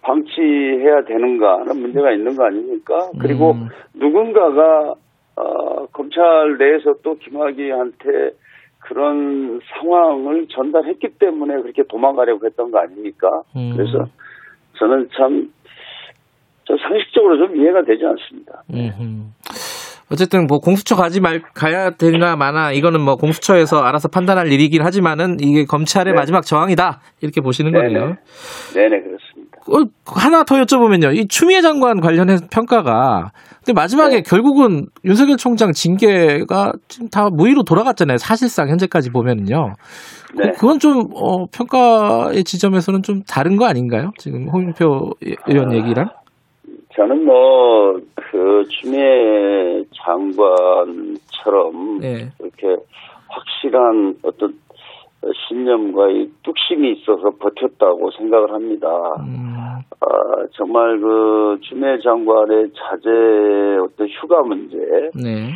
방치해야 되는가 하는 문제가 있는 거 아닙니까? 그리고 음. 누군가가 어, 검찰 내에서 또 김학의한테 그런 상황을 전달했기 때문에 그렇게 도망가려고 했던 거 아닙니까? 음. 그래서 저는 참, 저 상식적으로 좀 이해가 되지 않습니다. 음. 어쨌든 뭐 공수처 가지 말 가야 되나 마나 이거는 뭐 공수처에서 알아서 판단할 일이긴 하지만은 이게 검찰의 네. 마지막 저항이다 이렇게 보시는 네네. 거네요. 네네 그렇습니다. 어, 하나 더 여쭤보면요. 이 추미애 장관 관련해서 평가가 근데 마지막에 네. 결국은 윤석열 총장 징계가 지금 다 무의로 돌아갔잖아요. 사실상 현재까지 보면은요. 네. 그건 좀 어, 평가의 지점에서는 좀 다른 거 아닌가요? 지금 홍영표 의원 얘기랑? 저는 뭐, 그, 추미애 장관처럼, 네. 이렇게 확실한 어떤 신념과의 뚝심이 있어서 버텼다고 생각을 합니다. 음. 아, 정말 그, 추미애 장관의 자제 어떤 휴가 문제. 네.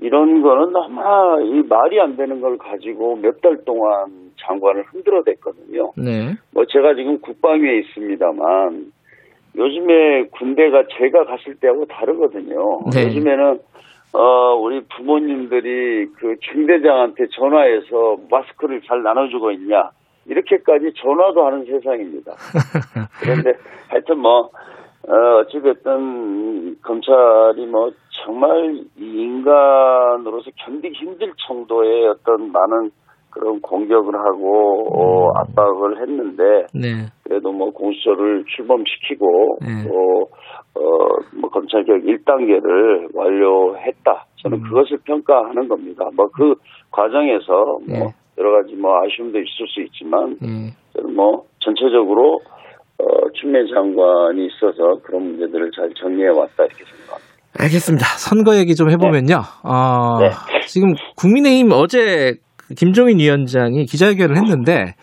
이런 거는 아마 이 말이 안 되는 걸 가지고 몇 달 동안 장관을 흔들어댔거든요. 네. 뭐 제가 지금 국방위에 있습니다만 요즘에 군대가 제가 갔을 때하고 다르거든요. 네. 요즘에는 어 우리 부모님들이 그 중대장한테 전화해서 마스크를 잘 나눠주고 있냐 이렇게까지 전화도 하는 세상입니다. 그런데 하여튼 뭐 어, 어찌됐든 검찰이 뭐 정말 인간으로서 견디기 힘들 정도의 어떤 많은 그런 공격을 하고 어, 음. 압박을 했는데 네. 그래도 뭐 공수처를 출범시키고 네. 또 어, 뭐 검찰 개혁 1단계를 완료했다. 저는 음. 그것을 평가하는 겁니다. 뭐 그 과정에서 뭐 네. 여러 가지 뭐 아쉬움도 있을 수 있지만 네. 저는 뭐 전체적으로 어, 추미애 장관이 있어서 그런 문제들을 잘 정리해 왔다 이렇게 생각합니다. 알겠습니다. 선거 얘기 좀 해보면요. 네. 어, 네. 지금 국민의힘 어제 김종인 위원장이 기자회견을 했는데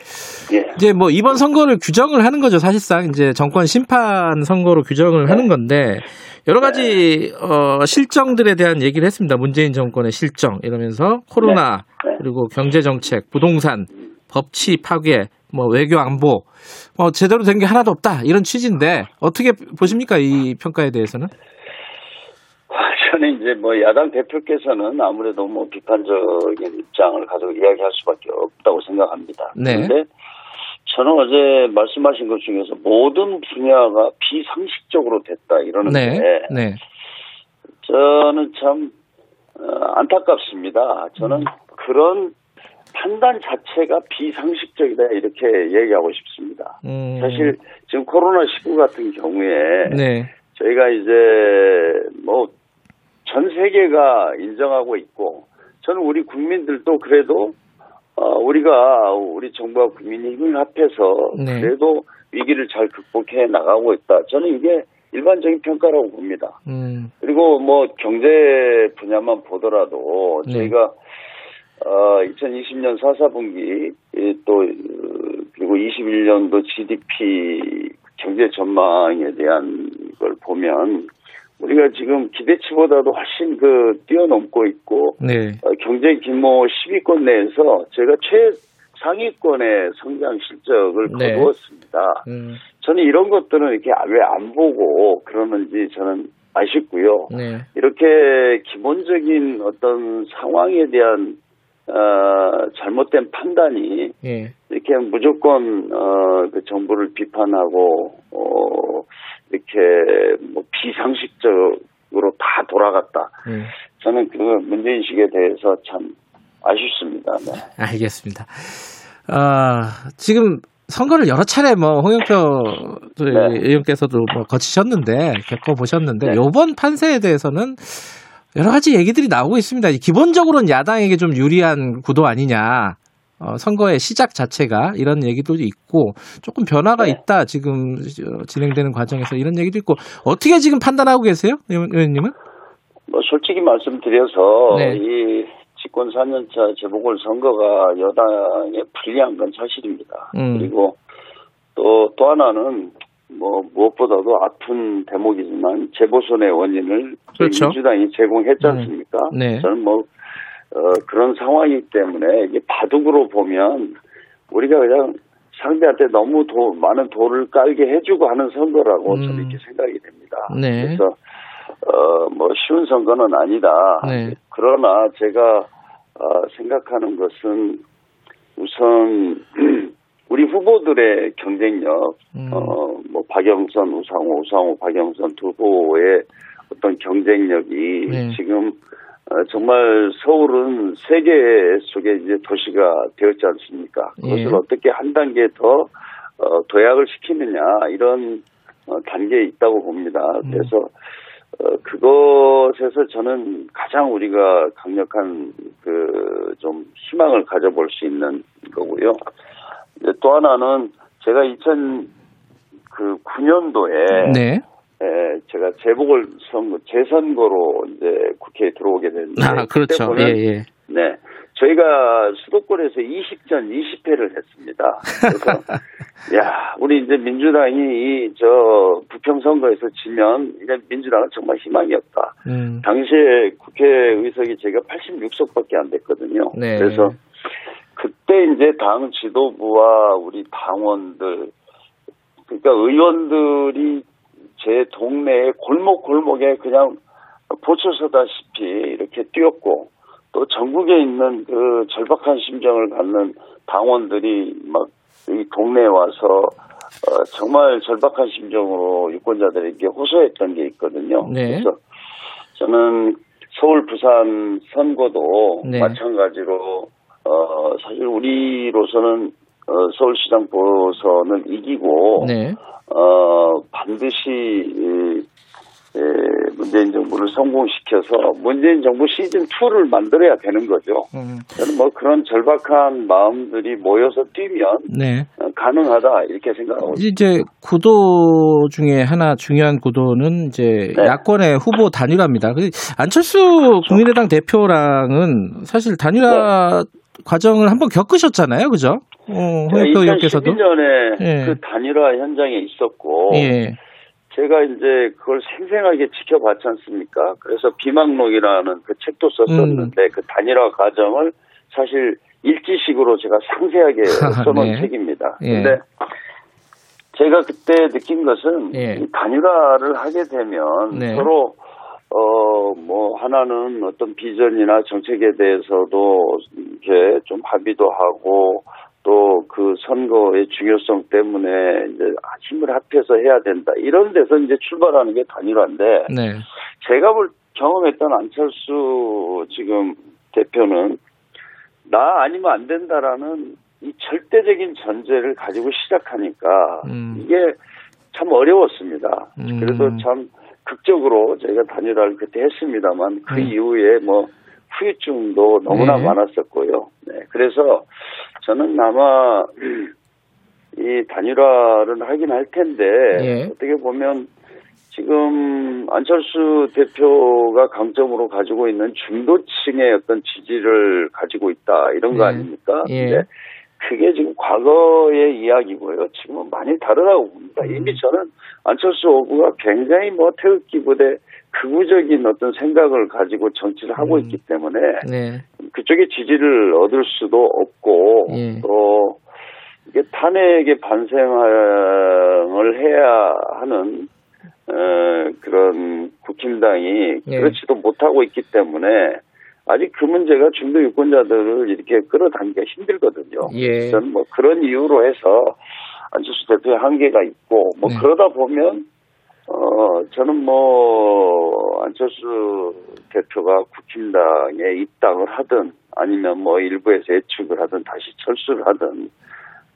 예. 이제 뭐 이번 선거를 규정을 하는 거죠. 사실상 이제 정권 심판 선거로 규정을 네. 하는 건데 여러 가지 어, 실정들에 대한 얘기를 했습니다. 문재인 정권의 실정 이러면서 코로나 네. 네. 그리고 경제 정책, 부동산, 법치 파괴, 뭐 외교 안보 뭐 제대로 된 게 하나도 없다 이런 취지인데 어떻게 보십니까 이 평가에 대해서는? 저는 이제 뭐 야당 대표께서는 아무래도 뭐 비판적인 입장을 가지고 이야기할 수밖에 없다고 생각합니다. 네. 그런데 저는 어제 말씀하신 것 중에서 모든 분야가 비상식적으로 됐다 이러는데 네. 네. 저는 참 어, 안타깝습니다. 저는 그런 판단 자체가 비상식적이다 이렇게 얘기하고 싶습니다. 음. 사실 지금 코로나 19 같은 경우에 네. 저희가 이제 뭐 전 세계가 인정하고 있고 저는 우리 국민들도 그래도 어, 우리가 우리 정부와 국민이 힘을 합해서 네. 그래도 위기를 잘 극복해 나가고 있다. 저는 이게 일반적인 평가라고 봅니다. 음. 그리고 뭐 경제 분야만 보더라도 네. 저희가 어, 2020년 4, 4분기 또 그리고 21년도 GDP 경제 전망에 대한 걸 보면 우리가 지금 기대치보다도 훨씬 그 뛰어넘고 있고 네. 어, 경제 규모 10위권 내에서 제가 최상위권의 성장 실적을 네. 거두었습니다. 음. 저는 이런 것들은 이렇게 왜 안 보고 그러는지 저는 아쉽고요. 네. 이렇게 기본적인 어떤 상황에 대한 어, 잘못된 판단이 예. 이렇게 무조건 어, 그 정부를 비판하고 어, 이렇게 뭐 비상식적으로 다 돌아갔다. 음. 저는 그 문제인식에 대해서 참 아쉽습니다. 네. 알겠습니다. 아, 지금 선거를 여러 차례 뭐 홍영표 네. 의원께서도 뭐 거치셨는데 겪어 보셨는데 네. 이번 판세에 대해서는 여러 가지 얘기들이 나오고 있습니다. 기본적으로는 야당에게 좀 유리한 구도 아니냐. 어, 선거의 시작 자체가 이런 얘기도 있고 조금 변화가 네. 있다 지금 진행되는 과정에서 이런 얘기도 있고 어떻게 지금 판단하고 계세요, 의원님은? 뭐 솔직히 말씀드려서 네. 이 집권 4년차 재보궐 선거가 여당에 불리한 건 사실입니다. 음. 그리고 또또 하나는 뭐 무엇보다도 아픈 대목이지만 재보선의 원인을 그렇죠. 민주당이 제공했지 음. 않습니까? 네. 저는 뭐 어, 그런 상황이기 때문에 이게 바둑으로 보면 우리가 그냥 상대한테 너무 도, 많은 돌을 깔게 해주고 하는 선거라고 음. 저는 이렇게 생각이 됩니다. 네. 그래서 어, 뭐 쉬운 선거는 아니다. 네. 그러나 제가 어, 생각하는 것은 우선 우리 후보들의 경쟁력, 음. 어, 뭐 박영선, 우상호, 우상호, 박영선 두 후보의 어떤 경쟁력이 네. 지금 어, 정말 서울은 세계 속에 이제 도시가 되었지 않습니까? 그것을 예. 어떻게 한 단계 더 어, 도약을 시키느냐 이런 어, 단계에 있다고 봅니다. 음. 그래서 어, 그것에서 저는 가장 우리가 강력한 그 좀 희망을 가져볼 수 있는 거고요. 또 하나는 제가 2009년도에 네. 예, 제가 재보궐 선거 재선거로 이제 국회에 들어오게 됐는데 아, 그렇죠. 예, 예. 네. 저희가 수도권에서 20전 20패를 했습니다. 그래서 야, 우리 이제 민주당이 이 저 부평 선거에서 지면 이제 민주당은 정말 희망이 없다. 음. 당시에 국회 의석이 제가 86석밖에 안 됐거든요. 네. 그래서 그때 이제 당 지도부와 우리 당원들 그러니까 의원들이 제 동네의 골목 골목에 그냥 보초서다시피 이렇게 뛰었고 또 전국에 있는 그 절박한 심정을 갖는 당원들이 막 이 동네에 와서 어, 정말 절박한 심정으로 유권자들에게 호소했던 게 있거든요. 네. 그래서 저는 서울 부산 선거도 네. 마찬가지로 어, 사실 우리로서는 어, 서울시장 보선을 이기고 네. 어, 반드시 에, 문재인 정부를 성공시켜서 문재인 정부 시즌 2를 만들어야 되는 거죠. 음. 저는 뭐 그런 절박한 마음들이 모여서 뛰면 네. 어, 가능하다 이렇게 생각하고 있습니다. 이제 구도 중에 하나 중요한 구도는 이제 네. 야권의 후보 단일화입니다. 안철수 그렇죠. 국민의당 대표랑은 사실 단일화 네. 과정을 한번 겪으셨잖아요, 그죠? 어, 홍영표 의원께서도 2012년에 예. 그 단일화 현장에 있었고 예. 제가 이제 그걸 생생하게 지켜봤지 않습니까? 그래서 비망록이라는 그 책도 썼었는데 음. 그 단일화 과정을 사실 일지식으로 제가 상세하게 써놓은 네. 책입니다. 예. 근데 제가 그때 느낀 것은 예. 단일화를 하게 되면 네. 서로 어, 뭐, 하나는 어떤 비전이나 정책에 대해서도 이렇게 좀 합의도 하고, 또 그 선거의 중요성 때문에 이제 힘을 합해서 해야 된다. 이런 데서 이제 출발하는 게 단일화인데, 네. 제가 볼, 경험했던 안철수 지금 대표는 나 아니면 안 된다라는 이 절대적인 전제를 가지고 시작하니까 음. 이게 참 어려웠습니다. 음. 그래도 참 극적으로 저희가 단일화를 그때 했습니다만 그 네. 이후에 뭐 후유증도 너무나 네. 많았었고요. 네. 그래서 저는 아마 이 단일화를 하긴 할 텐데 네. 어떻게 보면 지금 안철수 대표가 강점으로 가지고 있는 중도층의 어떤 지지를 가지고 있다 이런 거 네. 아닙니까? 예. 그게 지금 과거의 이야기고요. 지금은 많이 다르다고 봅니다. 음. 이미 저는 안철수 후보가 굉장히 뭐 태극기 부대 극우적인 어떤 생각을 가지고 정치를 하고 음. 있기 때문에 네. 그쪽의 지지를 얻을 수도 없고 예. 또 이게 탄핵에 반성을 해야 하는 어, 그런 국힘당이 예. 그렇지도 못하고 있기 때문에 아직 그 문제가 중도 유권자들을 이렇게 끌어당기기가 힘들거든요. 예. 저는 뭐 그런 이유로 해서 안철수 대표의 한계가 있고 뭐 네. 그러다 보면 어 저는 뭐 안철수 대표가 국힘당에 입당을 하든 아니면 뭐 일부에서 예측을 하든 다시 철수를 하든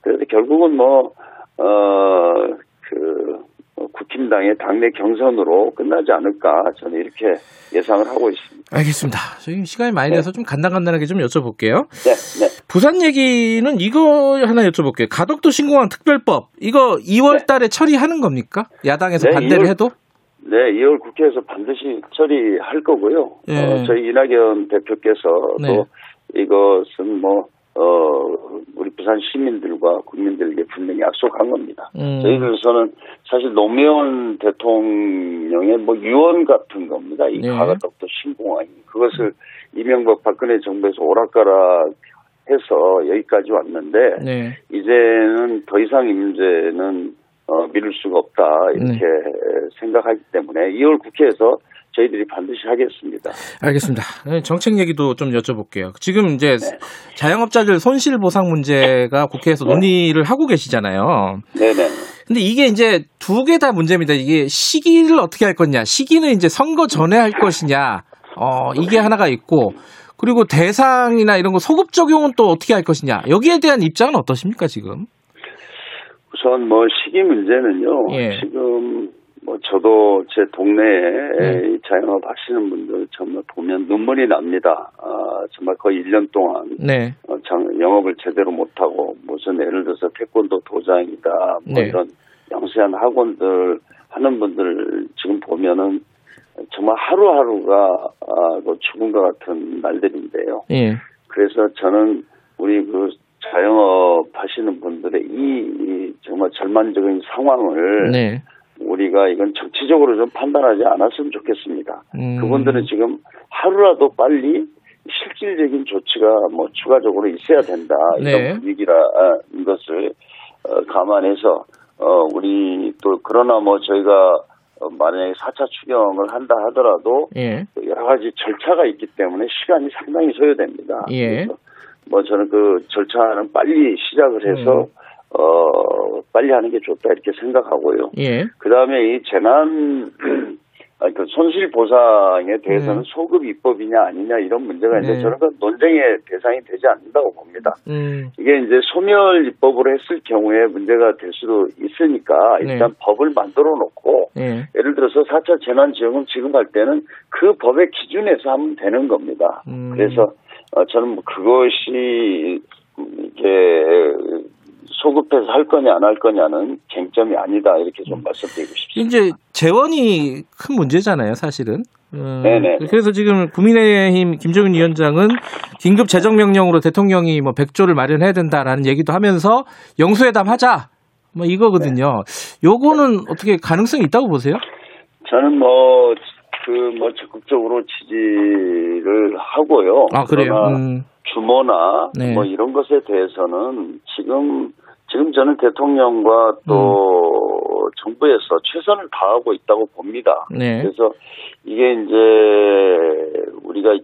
그래도 결국은 뭐 어그 국힘당의 당내 경선으로 끝나지 않을까 저는 이렇게 예상을 하고 있습니다. 알겠습니다. 저희 시간이 많이 돼서 네. 좀 간단간단하게 좀 여쭤볼게요. 네, 네. 부산 얘기는 이거 하나 여쭤볼게요. 가덕도 신공항 특별법 이거 2월 달에 처리하는 겁니까? 야당에서 네, 반대를 2월, 해도? 네, 2월 국회에서 반드시 처리할 거고요. 네. 어, 저희 이낙연 대표께서 네. 또 이것은 뭐 어, 우리 부산 시민들과 국민들에게 분명히 약속한 겁니다. 음. 저희들에서는 사실 노무현 대통령의 뭐 유언 같은 겁니다. 이 네. 가가덕도 신공항이. 그것을 이명박 박근혜 정부에서 오락가락 해서 여기까지 왔는데, 네. 이제는 더 이상 이 문제는 어, 미룰 수가 없다. 이렇게 네. 생각하기 때문에 2월 국회에서 저희들이 반드시 하겠습니다. 알겠습니다. 네, 정책 얘기도 좀 여쭤볼게요. 지금 이제 네. 자영업자들 손실 보상 문제가 국회에서 논의를 하고 계시잖아요. 네네. 근데 이게 이제 두 개 다 문제입니다. 이게 시기를 어떻게 할 거냐. 시기는 이제 선거 전에 할 것이냐. 어, 이게 하나가 있고 그리고 대상이나 이런 거 소급 적용은 또 어떻게 할 것이냐. 여기에 대한 입장은 어떠십니까, 지금? 우선 뭐 시기 문제는요. 예. 지금 뭐 저도 제 동네에 네. 자영업 하시는 분들 정말 보면 눈물이 납니다. 아, 정말 거의 1년 동안 네. 어, 영업을 제대로 못하고 무슨 예를 들어서 태권도 도장이다 뭐 네. 이런 영세한 학원들 하는 분들 지금 보면은 정말 하루하루가 아, 그 죽음과 같은 날들인데요. 예. 그래서 저는 우리 그 자영업 하시는 분들의 이, 이 정말 절망적인 상황을 네. 우리가 이건 정치적으로 좀 판단하지 않았으면 좋겠습니다. 음. 그분들은 지금 하루라도 빨리 실질적인 조치가 뭐 추가적으로 있어야 된다 이런 네. 분위기라는 것을 어, 감안해서 어, 우리 또 그러나 뭐 저희가 어, 만약에 4차 추경을 한다 하더라도 예. 여러 가지 절차가 있기 때문에 시간이 상당히 소요됩니다. 예. 뭐 저는 그 절차는 빨리 시작을 해서 음. 어, 빨리 하는 게 좋다 이렇게 생각하고요. 예. 그 다음에 이 재난, 그 손실 보상에 대해서는 음. 소급 입법이냐 아니냐 이런 문제가 있는데 네. 저는 그 논쟁의 대상이 되지 않는다고 봅니다. 음. 이게 이제 소멸 입법으로 했을 경우에 문제가 될 수도 있으니까 네. 일단 네. 법을 만들어 놓고 네. 예를 들어서 4차 재난지원금 지급할 때는 그 법의 기준에서 하면 되는 겁니다. 음. 그래서 어, 저는 뭐 그것이 이게 소급해서 할 거냐 안 할 거냐는 쟁점이 아니다 이렇게 좀 음. 말씀드리고 싶습니다. 이제 재원이 큰 문제잖아요, 사실은. 음, 네네. 그래서 지금 국민의힘 김종인 위원장은 긴급 재정 명령으로 대통령이 뭐 100조를 마련해야 된다라는 얘기도 하면서 영수회담 하자. 뭐 이거거든요. 네. 요거는 어떻게 가능성이 있다고 보세요? 저는 뭐 그뭐 뭐 적극적으로 지지를 하고요. 아 그래요. 음. 규모나 네. 뭐 이런 것에 대해서는 지금 지금 저는 대통령과 또 음. 정부에서 최선을 다하고 있다고 봅니다. 네. 그래서 이게 이제 우리가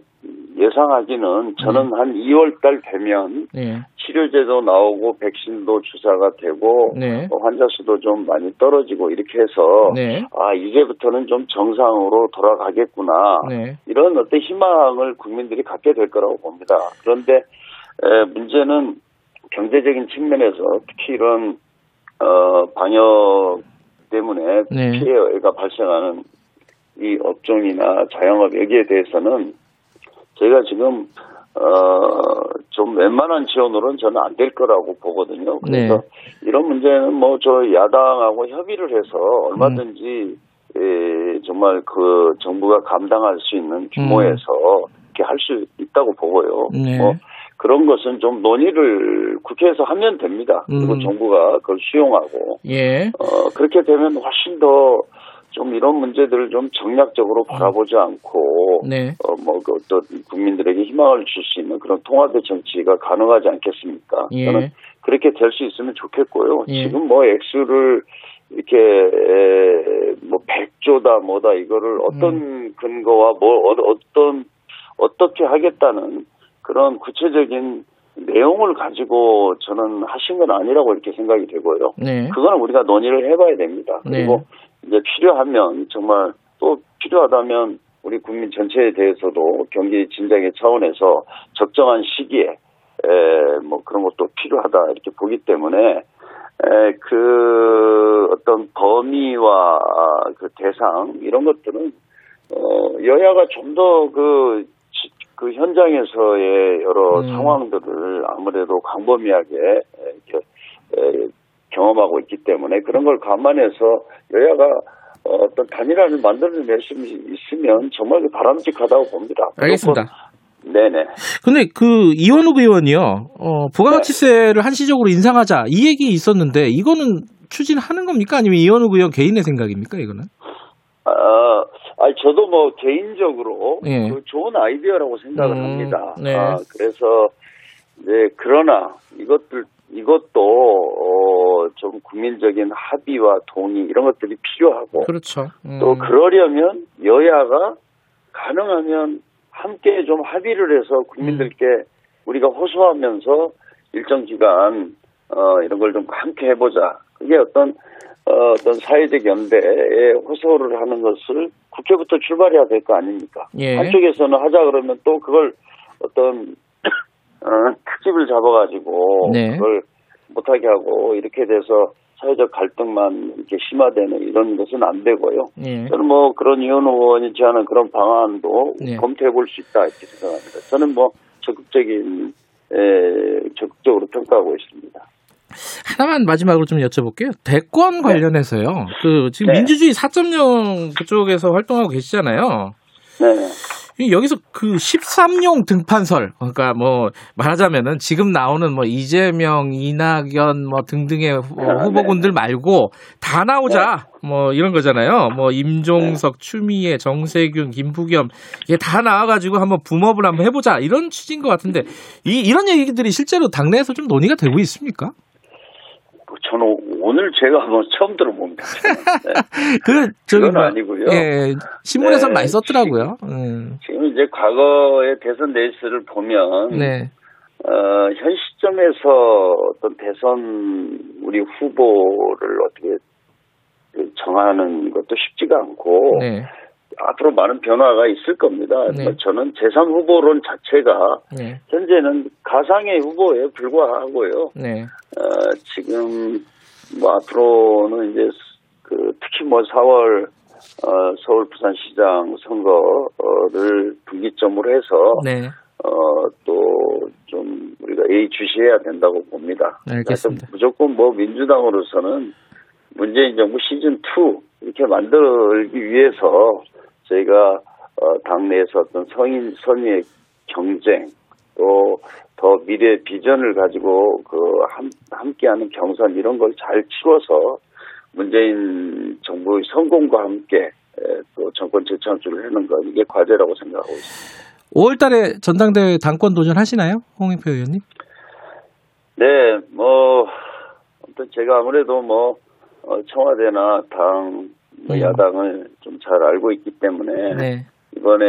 예상하기는 저는 네. 한 2월 달 되면 네. 치료제도 나오고 백신도 주사가 되고 네. 어, 환자 수도 좀 많이 떨어지고 이렇게 해서 네. 아 이제부터는 좀 정상으로 돌아가겠구나 네. 이런 어떤 희망을 국민들이 갖게 될 거라고 봅니다. 그런데 에, 문제는 경제적인 측면에서 특히 이런 어, 방역 때문에 네. 피해가 발생하는 이 업종이나 자영업 여기에 대해서는 저희가 지금 어, 좀 웬만한 지원으로는 저는 안 될 거라고 보거든요. 그래서 네. 이런 문제는 뭐 저 야당하고 협의를 해서 얼마든지 음. 에, 정말 그 정부가 감당할 수 있는 규모에서 음. 이렇게 할 수 있다고 보고요. 네. 뭐 그런 것은 좀 논의를 국회에서 하면 됩니다. 그리고 음. 정부가 그걸 수용하고 예. 어, 그렇게 되면 훨씬 더 좀 이런 문제들을 좀 정략적으로 바라보지 않고 네. 어, 뭐그 어떤 국민들에게 희망을 줄 수 있는 그런 통합의 정치가 가능하지 않겠습니까? 예. 저는 그렇게 될 수 있으면 좋겠고요. 예. 지금 뭐 액수를 이렇게 에, 뭐 100조다 뭐다 이거를 어떤 음. 근거와 뭐 어, 어떤 어떻게 하겠다는 그런 구체적인 내용을 가지고 저는 하신 건 아니라고 이렇게 생각이 되고요. 네. 그거는 우리가 논의를 해봐야 됩니다. 네. 그리고 네. 이제 필요하면 정말 또 필요하다면 우리 국민 전체에 대해서도 경기 진작의 차원에서 적정한 시기에 에, 뭐 그런 것도 필요하다 이렇게 보기 때문에 에, 그 어떤 범위와 그 대상 이런 것들은 어, 여야가 좀 더 그, 그 현장에서의 여러 음. 상황들을 아무래도 광범위하게 이렇게 에, 경험하고 있기 때문에 그런 걸 감안해서 여야가 어떤 단일화를 만들어낼 수 있으면 정말 바람직하다고 봅니다. 알겠습니다. 네네. 근데 그 이원욱 의원이요, 어, 부가가치세를 네. 한시적으로 인상하자 이 얘기 있었는데 이거는 추진하는 겁니까? 아니면 이원욱 의원 개인의 생각입니까? 이거는? 아, 아 저도 뭐 개인적으로 네. 그 좋은 아이디어라고 생각을 음, 합니다. 네. 아, 그래서 이제 그러나 이것들 이것도 어, 좀 국민적인 합의와 동의 이런 것들이 필요하고 그렇죠. 음. 또 그러려면 여야가 가능하면 함께 좀 합의를 해서 국민들께 음. 우리가 호소하면서 일정 기간 어, 이런 걸 좀 함께 해보자. 그게 어떤 어, 어떤 사회적 연대에 호소를 하는 것을 국회부터 출발해야 될 거 아닙니까? 예. 한쪽에서는 하자 그러면 또 그걸 어떤 어, 특집을 잡아가지고 네. 그걸 못하게 하고 이렇게 돼서 사회적 갈등만 이렇게 심화되는 이런 것은 안 되고요. 네. 저는 뭐 그런 의원 의원이 제안한 그런 방안도 네. 검토해 볼 수 있다 이렇게 생각합니다. 저는 뭐 적극적인 에, 적극적으로 평가하고 있습니다. 하나만 마지막으로 좀 여쭤볼게요. 대권 네. 관련해서요. 그 지금 네. 민주주의 4.0 그쪽에서 활동하고 계시잖아요. 네. 여기서 그 13용 등판설, 그러니까 뭐 말하자면은 지금 나오는 뭐 이재명, 이낙연 뭐 등등의 아, 후보군들 말고 다 나오자 네. 뭐 이런 거잖아요. 뭐 임종석, 추미애, 정세균, 김부겸 이게 다 나와가지고 한번 붐업을 한번 해보자 이런 취지인 것 같은데 이 이런 얘기들이 실제로 당내에서 좀 논의가 되고 있습니까? 저는 오늘 제가 뭐 처음 들어봅니다. 네. 그 저기 뭐, 아니고요. 예, 신문에서 네, 많이 썼더라고요. 지금, 음. 지금 이제 과거의 대선 레이스를 보면 네. 어, 현 시점에서 어떤 대선 우리 후보를 어떻게 정하는 것도 쉽지가 않고 네. 앞으로 많은 변화가 있을 겁니다. 네. 뭐 저는 재3 후보론 자체가 네. 현재는 가상의 후보에 불과하고요. 네. 어, 지금 뭐 앞으로는 이제 그 특히 뭐 4월 어, 서울 부산시장 선거를 분기점으로 해서 네. 어, 또 좀 우리가 예의주시해야 된다고 봅니다. 알겠습니다. 무조건 뭐 민주당으로서는 문재인 정부 시즌 2 이렇게 만들기 위해서 저희가 어, 당내에서 어떤 성인 선의의 경쟁 또 더 미래 비전을 가지고 그 함, 함께하는 경선 이런 걸 잘 치러서 문재인 정부의 성공과 함께 또 정권 재창출을 하는 것 이게 과제라고 생각하고 있습니다. 5월 달에 전당대회 당권 도전하시나요, 홍익표 의원님? 네, 뭐 아무튼 제가 아무래도 뭐 어, 청와대나 당 뭐 음. 야당을 좀 잘 알고 있기 때문에 네. 이번에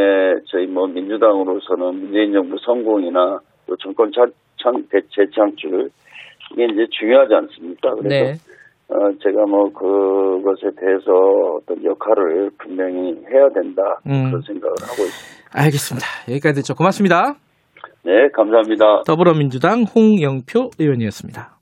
저희 뭐 민주당으로서는 문재인 정부 성공이나 또 정권 차, 창, 재창출 이게 이제 중요하지 않습니까? 그래서 네. 어, 제가 뭐 그것에 대해서 어떤 역할을 분명히 해야 된다 음. 그런 생각을 하고 있습니다. 알겠습니다. 여기까지 듣죠. 고맙습니다. 네, 감사합니다. 더불어민주당 홍영표 의원이었습니다.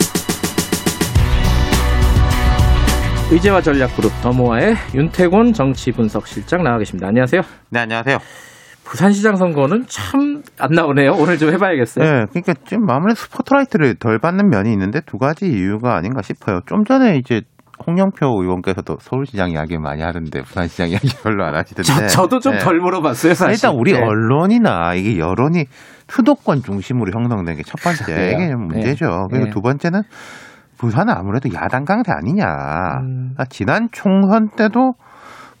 의제와 전략그룹 더모아의 윤태곤 정치분석실장 나와 계십니다. 안녕하세요. 네, 안녕하세요. 부산시장 선거는 참 안 나오네요. 오늘 좀 해봐야겠어요. 네, 그러니까 지금 아무래도 스포트라이트를 덜 받는 면이 있는데 두 가지 이유가 아닌가 싶어요. 좀 전에 이제 홍영표 의원께서도 서울시장 이야기 많이 하던데 부산시장 이야기 별로 안 하시던데. 저, 도 좀덜 네. 물어봤어요, 사실. 일단 우리 네. 언론이나 이게 여론이 수도권 중심으로 형성된 게 첫 번째. 이게 문제죠. 네. 그리고 두 번째는 부산은 아무래도 야당 강세 아니냐. 음. 아, 지난 총선 때도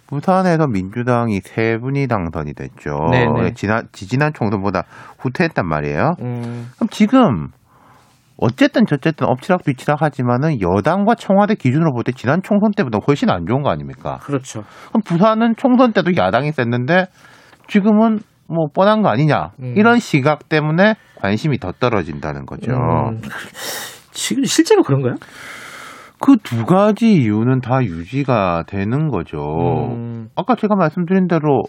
부산에서 민주당이 세 분이 당선이 됐죠. 네네. 지난 지지난 총선보다 후퇴했단 말이에요. 음. 그럼 지금 어쨌든 저쨌든 엎치락 뒤치락 하지만은 여당과 청와대 기준으로 볼 때 지난 총선 때보다 훨씬 안 좋은 거 아닙니까? 그렇죠. 그럼 부산은 총선 때도 야당이 셌는데 지금은 뭐 뻔한 거 아니냐 음. 이런 시각 때문에 관심이 더 떨어진다는 거죠. 음. 지금 실제로 그런가요? 그 두 가지 이유는 다 유지가 되는 거죠. 음. 아까 제가 말씀드린 대로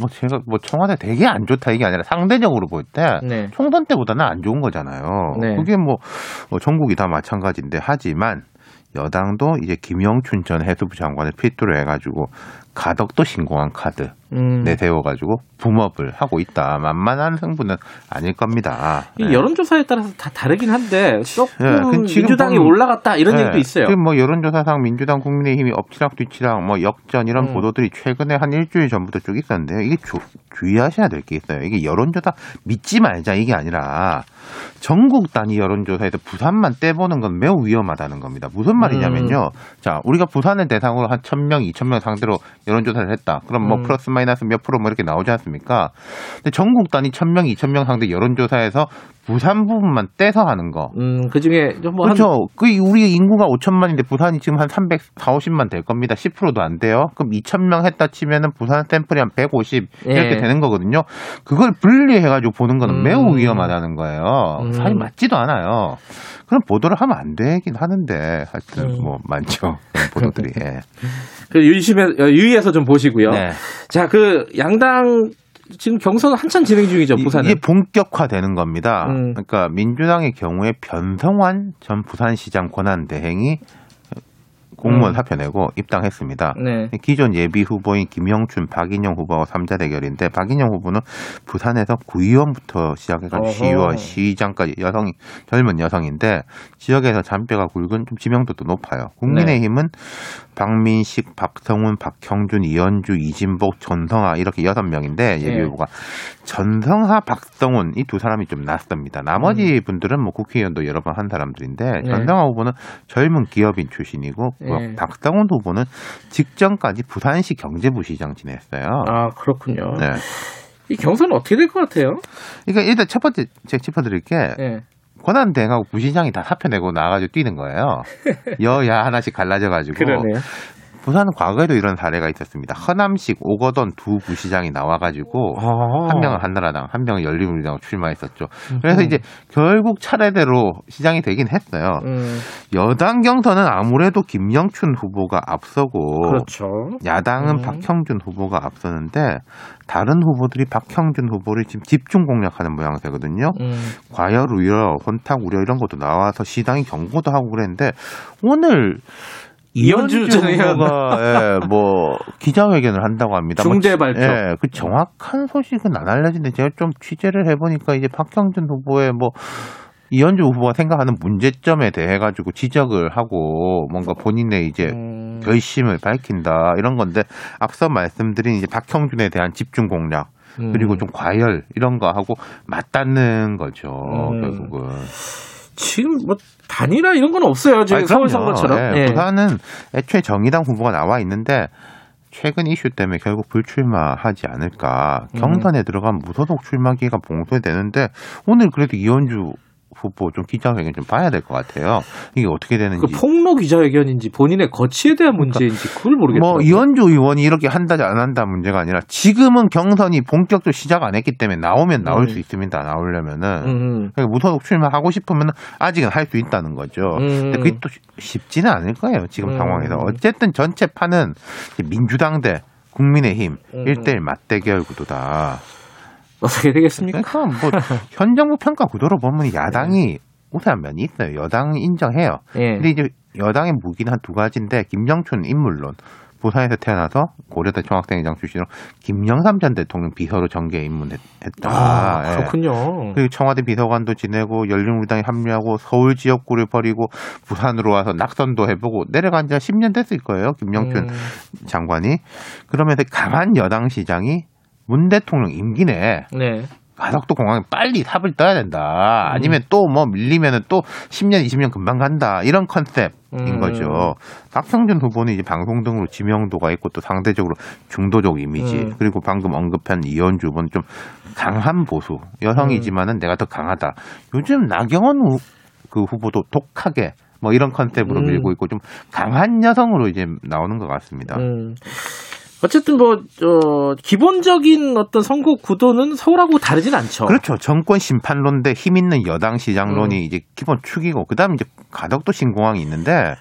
뭐 제가 뭐 청와대 되게 안 좋다 이게 아니라 상대적으로 볼때 네. 총선 때보다는 안 좋은 거잖아요. 네. 그게 뭐, 뭐 전국이 다 마찬가지인데 하지만 여당도 이제 김영춘 전 해수부 장관을 필두로 해가지고 가덕도 신공한 카드 음. 내세워가지고 붐업을 하고 있다. 만만한 승부는 아닐 겁니다. 이 네. 여론조사에 따라서 다 다르긴 한데 조금 네, 민주당이 보면, 올라갔다 이런 네, 얘기도 있어요. 지금 뭐 여론조사상 민주당 국민의힘이 엎치락 뒤치락 뭐 역전 이런 음. 보도들이 최근에 한 일주일 전부터 쭉 있었는데요. 이게 주, 주의하셔야 될 게 있어요. 이게 여론조사 믿지 말자 이게 아니라 전국 단위 여론조사에서 부산만 떼보는 건 매우 위험하다는 겁니다. 무슨 말이냐면요. 음. 자, 우리가 부산을 대상으로 한 1000명, 2000명 상대로 여론조사를 했다. 그럼 뭐 음. 플러스 마이너스 몇 프로 뭐 이렇게 나오지 않습니까? 근데 전국 단위 1000명, 2000명 상대 여론조사에서 부산 부분만 떼서 하는 거. 음, 그 중에 뭐 그렇죠. 한... 그 우리 인구가 5천만인데 부산이 지금 한 300, 4, 50만 될 겁니다. 10%도 안 돼요. 그럼 2천 명 했다 치면은 부산 샘플이 한 150 이렇게 예. 되는 거거든요. 그걸 분리해 가지고 보는 거는 음. 매우 위험하다는 거예요. 음. 사실 맞지도 않아요. 그럼 보도를 하면 안 되긴 하는데 하여튼 음. 뭐 많죠 보도들이. 예. 그 유심해 어, 유의해서 좀 보시고요. 네. 자 그 양당 지금 경선 한참 진행 중이죠, 부산은. 이게 본격화되는 겁니다. 음. 그러니까 민주당의 경우에 변성환 전 부산시장 권한대행이 공무원 음. 사표 내고 입당했습니다. 네. 기존 예비 후보인 김영춘, 박인영 후보와 3자 대결인데 박인영 후보는 부산에서 구의원부터 시작해서 시의원, 시장까지 여성 젊은 여성인데 지역에서 잔뼈가 굵은 좀 지명도도 높아요. 국민의힘은 네. 박민식, 박성훈, 박형준, 이현주, 이진복, 전성하 이렇게 여섯 명인데 예비 네. 후보가 전성하, 박성훈 이 두 사람이 좀 낫습니다. 나머지 음. 분들은 뭐 국회의원도 여러 번 한 사람들인데 네. 전성하 후보는 젊은 기업인 출신이고 네. 박성훈 후보는 직전까지 부산시 경제부시장 지냈어요. 아 그렇군요. 네. 이 경선은 어떻게 될 것 같아요? 그러니까 일단 첫 번째 제가 짚어드릴게 네. 권한 대행하고 부시장이 다 사표 내고 나와가지고 뛰는 거예요. 여야 하나씩 갈라져 가지고. 부산은 과거에도 이런 사례가 있었습니다. 허남식, 오거돈 두 부시장이 나와가지고 아~ 한 명은 한나라당, 한 명은 열린우리당 출마했었죠. 그래서 음. 이제 결국 차례대로 시장이 되긴 했어요. 음. 여당 경선은 아무래도 김영춘 후보가 앞서고 그렇죠. 야당은 음. 박형준 후보가 앞서는데 다른 후보들이 박형준 후보를 지금 집중 공략하는 모양새거든요. 음. 과열 우려, 혼탁 우려 이런 것도 나와서 시당이 경고도 하고 그랬는데 오늘 이현주 전 의원가 예, 뭐 기자회견을 한다고 합니다. 중대 뭐 발표. 예, 그 정확한 소식은 안 알려진데 제가 좀 취재를 해보니까 이제 박형준 후보의 뭐 이현주 후보가 생각하는 문제점에 대해 가지고 지적을 하고 뭔가 본인의 이제 음. 결심을 밝힌다 이런 건데 앞서 말씀드린 이제 박형준에 대한 집중 공략 그리고 음. 좀 과열 이런 거 하고 맞닿는 거죠 음. 결국은. 지금 뭐 단일화 이런 건 없어요. 지금 서울 선거처럼. 네, 네. 부산은 애초에 정의당 후보가 나와 있는데 최근 이슈 때문에 결국 불출마하지 않을까. 경선에 음. 들어가면 무소속 출마 기회가 봉쇄되는데 오늘 그래도 이현주 후보 좀 기자회견 좀 봐야 될 것 같아요. 이게 어떻게 되는지. 그 폭로 기자회견인지 본인의 거치에 대한 그러니까 문제인지 그걸 모르겠어요. 뭐 이현주 의원이 이렇게 한다 안 한다 문제가 아니라 지금은 경선이 본격적으로 시작 안 했기 때문에 나오면 나올 음. 수 있습니다. 나오려면은 음. 그러니까 무소속 출마하고 싶으면 아직은 할 수 있다는 거죠. 음. 근데 그게 또 쉽지는 않을 거예요. 지금 음. 상황에서 어쨌든 전체 판은 민주당 대 국민의힘 음. 1대1 맞대결 구도다. 어떻게 되겠습니까? 그러니까 뭐현 정부 평가 구도로 보면 야당이 우세한 면이 있어요. 여당이 인정해요. 예. 근데 이제 여당의 무기는 한 두 가지인데 김영춘 인물론 부산에서 태어나서 고려대 총학생회장 출신으로 김영삼 전 대통령 비서로 정계에 입문했다. 아, 예. 그렇군요. 예. 그리고 청와대 비서관도 지내고 열린우리당에 합류하고 서울 지역구를 버리고 부산으로 와서 낙선도 해보고 내려간 지 10년 됐을 거예요. 김영춘 음. 장관이. 그러면서 강한 여당 시장이 문 대통령 임기 내 네. 가덕도 공항에 빨리 탑을 떠야 된다. 아니면 음. 또뭐 밀리면은 또 10년, 20년 금방 간다. 이런 컨셉인 음. 거죠. 박성준 후보는 이제 방송 등으로 지명도가 있고 또 상대적으로 중도적 이미지 음. 그리고 방금 언급한 이현주 후보는 좀 강한 보수 여성이지만은 내가 더 강하다. 요즘 나경원 후, 그 후보도 독하게 뭐 이런 컨셉으로 음. 밀고 있고 좀 강한 여성으로 이제 나오는 것 같습니다. 음. 어쨌든 뭐, 어, 기본적인 어떤 선거 구도는 서울하고 다르진 않죠. 그렇죠. 정권 심판론 대힘 있는 여당 시장론이 음. 이제 기본 축이고, 그 다음에 이제 가덕도 신공항이 있는데,